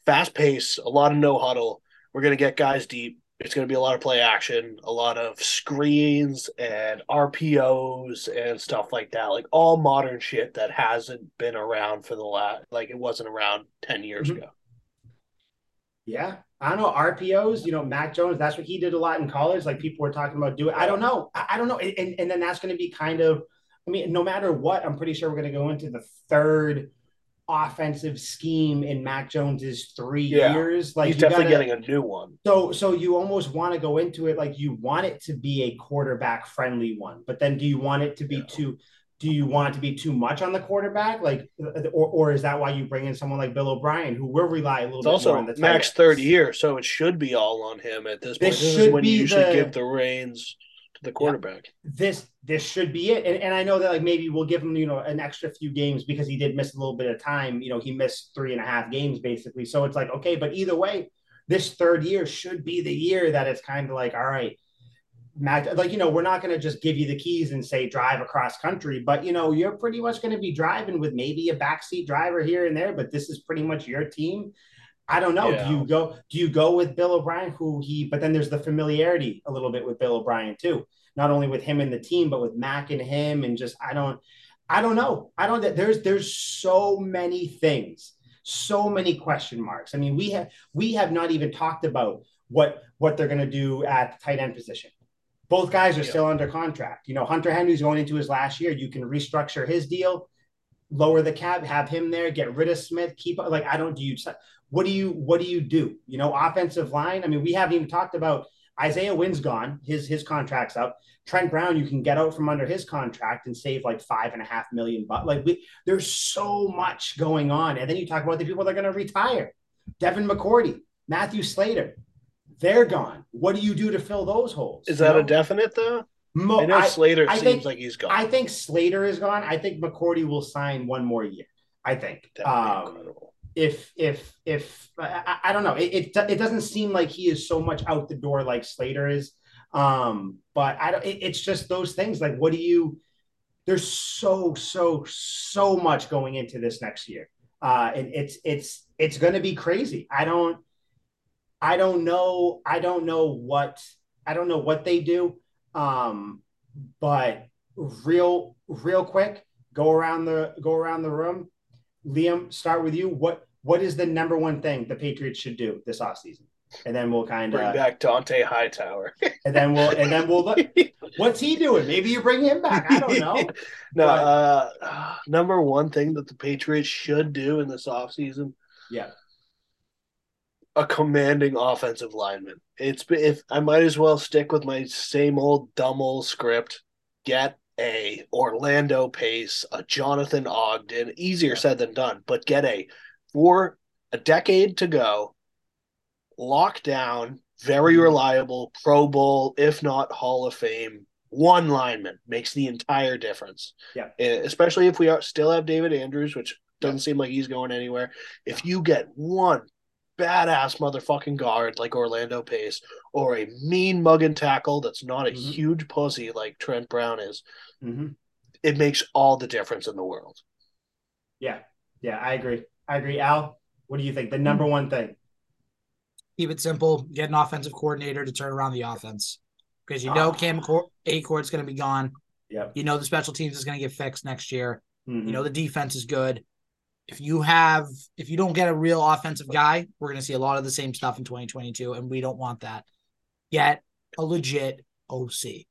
fast pace, a lot of no huddle. We're gonna get guys deep. It's going to be a lot of play action, a lot of screens and RPOs and stuff like that. Like all modern shit that hasn't been around for the last, like it wasn't around 10 years
Mhm.
ago.
yeah. I don't know RPOs. You know, Mac Jones. That's what he did a lot in college. Like people were talking about doing. I don't know. I, I don't know. And and then that's going to be kind of. I mean, no matter what, I'm pretty sure we're going to go into the third offensive scheme in Mac Jones's three
Yeah.
years. Like
He's definitely
gotta-
getting a new one.
So so you almost want to go into it like you want it to be a quarterback friendly one, but then do you want it to be
Yeah.
too do you want it to be too much on the quarterback? Like, uh, or, or is that why you bring in someone like Bill O'Brien, who will rely a little
It's
bit
also
more on the ends?
third year, so it should be all on him at this point.
This should
is when
be
you usually
the-
give the reins to the quarterback.
this this should be it. And, and I know that like maybe we'll give him, you know, an extra few games because he did miss a little bit of time. You know, he missed three and a half games basically. So it's like, okay, but either way, this third year should be the year that it's kind of like, all right, Mac, like, you know, we're not going to just give you the keys and say drive across country, but you know, you're pretty much going to be driving with maybe a backseat driver here and there, but this is pretty much your team. I don't know.
Yeah.
Do you go? Do you go with Bill O'Brien, who he? But then there's the familiarity a little bit with Bill O'Brien too not only with him and the team, but with Mac and him, and just I don't, I don't know. I don't. There's there's so many things, so many question marks. I mean, we have we have not even talked about what what they're going to do at the tight end position. Both guys are
Yeah.
still under contract. You know, Hunter Henry's going into his last year. You can restructure his deal, lower the cap, have him there, get rid of Smith, keep like I don't do you. What do you what do you do? You know, offensive line. I mean, we haven't even talked about Isaiah Wynn's gone. His his contract's up. Trent Brown, you can get out from under his contract and save like five and a half million bucks. Like we, there's so much going on, and then you talk about the people that are going to retire. Devin McCourty, Matthew Slater, they're gone. What do you do to fill those holes?
Is
You
that a definite though?
Mo-
I know Slater
I
seems
think-
like he's gone.
I think Slater is gone. I think McCourty will sign one more year. I think.
That
Um,
incredible.
If if if I, I don't know, it, it it doesn't seem like he is so much out the door like Slater is. Um, but I don't. It, it's just those things. Like, what do you? There's so so so much going into this next year, uh, and it's it's it's going to be crazy. I don't. I don't know. I don't know what. I don't know what they do. Um, but real real quick, go around the go around the room. Liam, start with you. What what is the number one thing the Patriots should do this offseason? And then we'll kind of Bring
back Dont'a Hightower.
and then we'll and then we'll look what's he doing? Maybe you bring him back. I don't know.
no,
But-
uh, number one thing that the Patriots should do in this offseason
Yeah.
a commanding offensive lineman. It's if I might as well stick with my same old dumb old script. Get a Orlando Pace, a Jonathan Ogden. Easier said than done, but get a for a decade to go. Lock down, very reliable Pro Bowl, if not Hall of Fame. One lineman makes the entire difference.
Yeah.
Eh, especially if we are, still have David Andrews, which doesn't seem like he's going anywhere. If you get one badass motherfucking guard like Orlando Pace or a mean mugging tackle that's not a
Mhm.
huge pussy like Trent Brown is,
Mhm.
it makes all the difference in the world.
Yeah. Yeah, I agree. I agree. Al, what do you think? The number one thing.
Keep it simple. Get an offensive coordinator to turn around the offense because you know
Ah.
Cam Cor- Achord's going to be gone.
Yep.
You know the special teams is going to get fixed next year.
Mhm.
You know the defense is good. If you have, if you don't get a real offensive guy, we're going to see a lot of the same stuff in 2022, and we don't want that. Get a legit OC.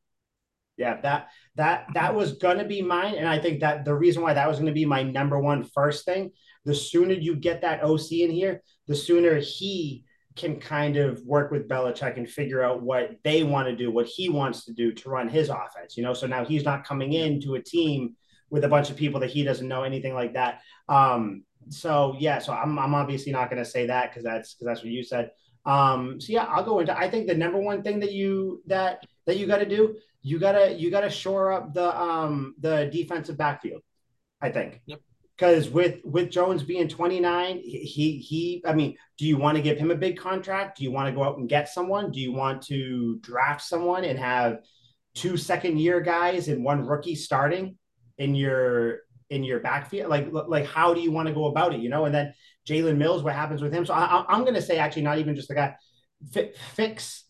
Yeah, that that that was gonna be mine, and I think that the reason why that was gonna be my number one first thing. The sooner you get that OC in here, the sooner he can kind of work with Belichick and figure out what they want to do, what he wants to do to run his offense. You know, so now he's not coming into a team with a bunch of people that he doesn't know anything like that. Um, so yeah, so I'm I'm obviously not gonna say that because that's because that's what you said. Um, so yeah, I'll go into. I think the number one thing that you that that you got to do, you gotta you gotta shore up the um the defensive backfield. I think.
Yep.
Because with with Jones being 29, he he. I mean, do you want to give him a big contract? Do you want to go out and get someone? Do you want to draft someone and have two second year guys and one rookie starting in your in your backfield? Like like how do you want to go about it? You know, and then Jalen Mills, what happens with him? So I, I'm going to say actually not even just the guy. Fi- fix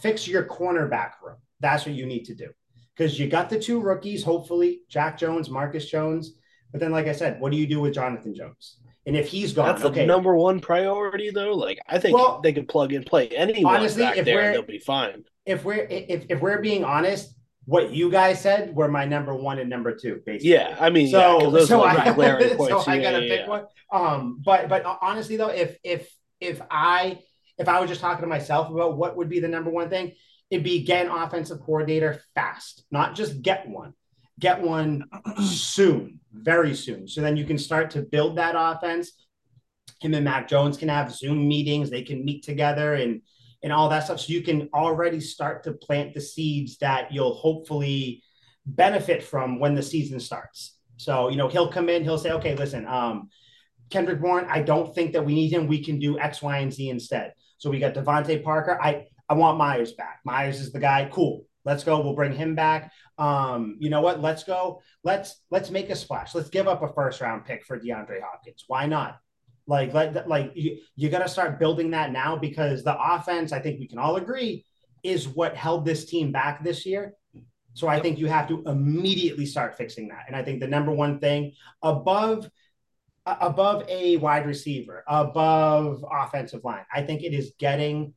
fix your cornerback room. That's what you need to do because you got the two rookies. Hopefully, Jack Jones, Marcus Jones. But then, like I said, what do you do with Jonathan Jones? And if he's gone,
That's the
okay,
number one priority, though. Like I think
Well,
they could plug and play anyone
honestly,
back
if
there,
we're-
they'll be fine.
if we're if, if we're being honest, what you guys said were my number one and number two, basically.
Yeah, I mean, yeah, those
so I, so. I gotta
yeah,
pick
yeah.
one. Um, but but honestly though, if if if I if I was just talking to myself about what would be the number one thing, it'd be get an offensive coordinator fast, not just get one. get one soon, very soon. So then you can start to build that offense. Him and Mac Jones can have Zoom meetings. They can meet together and and all that stuff. So you can already start to plant the seeds that you'll hopefully benefit from when the season starts. So, you know, he'll come in, he'll say, okay, listen, um, Kendrick Bourne, I don't think that we need him. We can do X, Y, and Z instead. So we got DeVante Parker. I I want Meyers back. Meyers is the guy. Cool. Let's go. We'll bring him back. Um, you know what? Let's go. Let's let's make a splash. Let's give up a first round pick for DeAndre Hopkins. Why not? Like, like, like you, you got to start building that now because the offense, I think we can all agree, is what held this team back this year. So I think you have to immediately start fixing that. And I think the number one thing above above a wide receiver, above offensive line, I think it is getting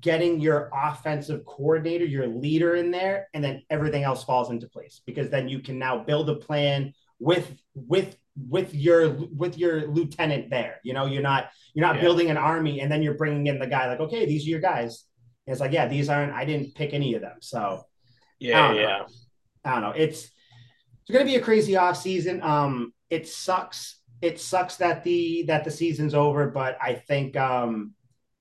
getting your offensive coordinator, your leader in there, and then everything else falls into place because then you can now build a plan with with with your with your lieutenant there. You know, you're not you're not yeah. building an army and then you're bringing in the guy like, okay, these are your guys. And it's like, yeah, these aren't. I didn't pick any of them. So
yeah,
I
yeah.
Know. I don't know. It's it's going to be a crazy off season. Um, it sucks. It sucks that the that the season's over, but I think um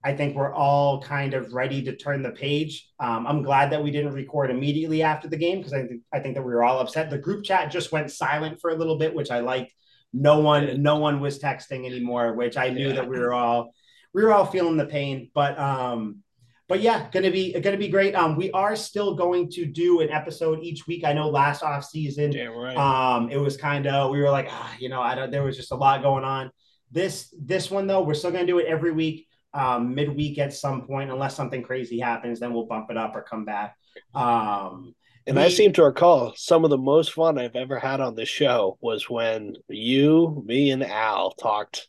I think we're all kind of ready to turn the page. Um, I'm glad that we didn't record immediately after the game because I think I think that we were all upset. The group chat just went silent for a little bit, which I liked. No one, no one was texting anymore, which I knew yeah. that we were all we were all feeling the pain. But um, but yeah, gonna be gonna be great. Um, we are still going to do an episode each week. I know last off season,
yeah, right.
um, it was kind of we were like, ah, you know, I don't. There was just a lot going on. This this one though, we're still gonna do it every week um, midweek at some point, unless something crazy happens, then we'll bump it up or come back. Um,
and we, I seem to recall some of the most fun I've ever had on this show was when you, me, and Al talked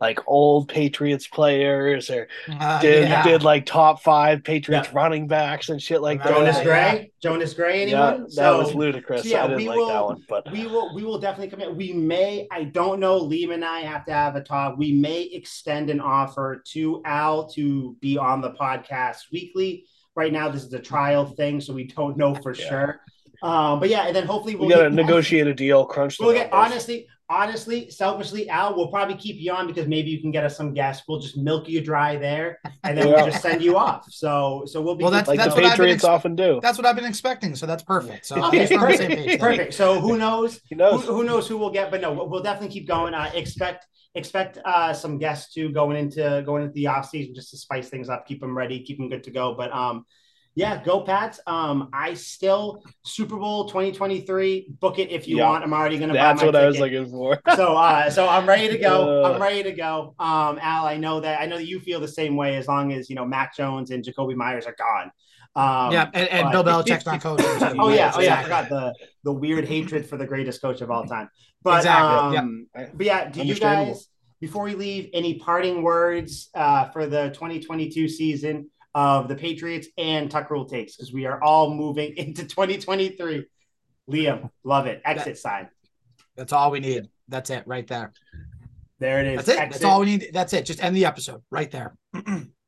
like old Patriots players or uh, did yeah. did like top five Patriots yeah. running backs and shit like that.
Jonas Gray, Jonas Gray, anyone?
Yeah, that so, was ludicrous. So yeah, I didn't we like
will,
that one, but
we will we will definitely come in. We may, I don't know. Liam and I have to have a talk. We may extend an offer to Al to be on the podcast weekly. Right now, this is a trial thing, so we don't know for sure. Um, but yeah, and then hopefully
we'll we got to negotiate a deal. Crunch.
We'll get honestly, honestly, selfishly, Al, we'll probably keep you on because maybe you can get us some guests. We'll just milk you dry there, and then yeah. we'll just send you off. So, so we'll be
well. That's,
like
that's
the Patriots ex- often do.
That's what I've been expecting. So that's perfect. So
okay, perfect. perfect. So who knows? Who knows? Who, who, knows who we'll get? But no, we'll definitely keep going. Uh, expect expect uh, some guests to going into going into the off season just to spice things up, keep them ready, keep them good to go. But um, yeah, go Pats. Um, I still Super Bowl 2023. Book it if you yeah, want. I'm already gonna. Buy it.
That's what
ticket.
I was looking for.
so, uh, so I'm ready to go. Uh, I'm ready to go. Um, Al, I know that I know that you feel the same way. As long as you know Mac Jones and Jakobi Meyers are gone.
Um, yeah, and, and Bill Belichick's not coaching.
oh yeah, oh yeah. I forgot the the weird hatred for the greatest coach of all time. But exactly. Um, yeah. but yeah, do you guys before we leave any parting words uh, for the 2022 season? Of the Patriots and Tuck Rule takes because we are all moving into 2023. Liam, love it. Exit that, sign.
That's all we need. That's it right there.
There it is.
That's it. Exit. That's all we need. That's it. Just end the episode right there.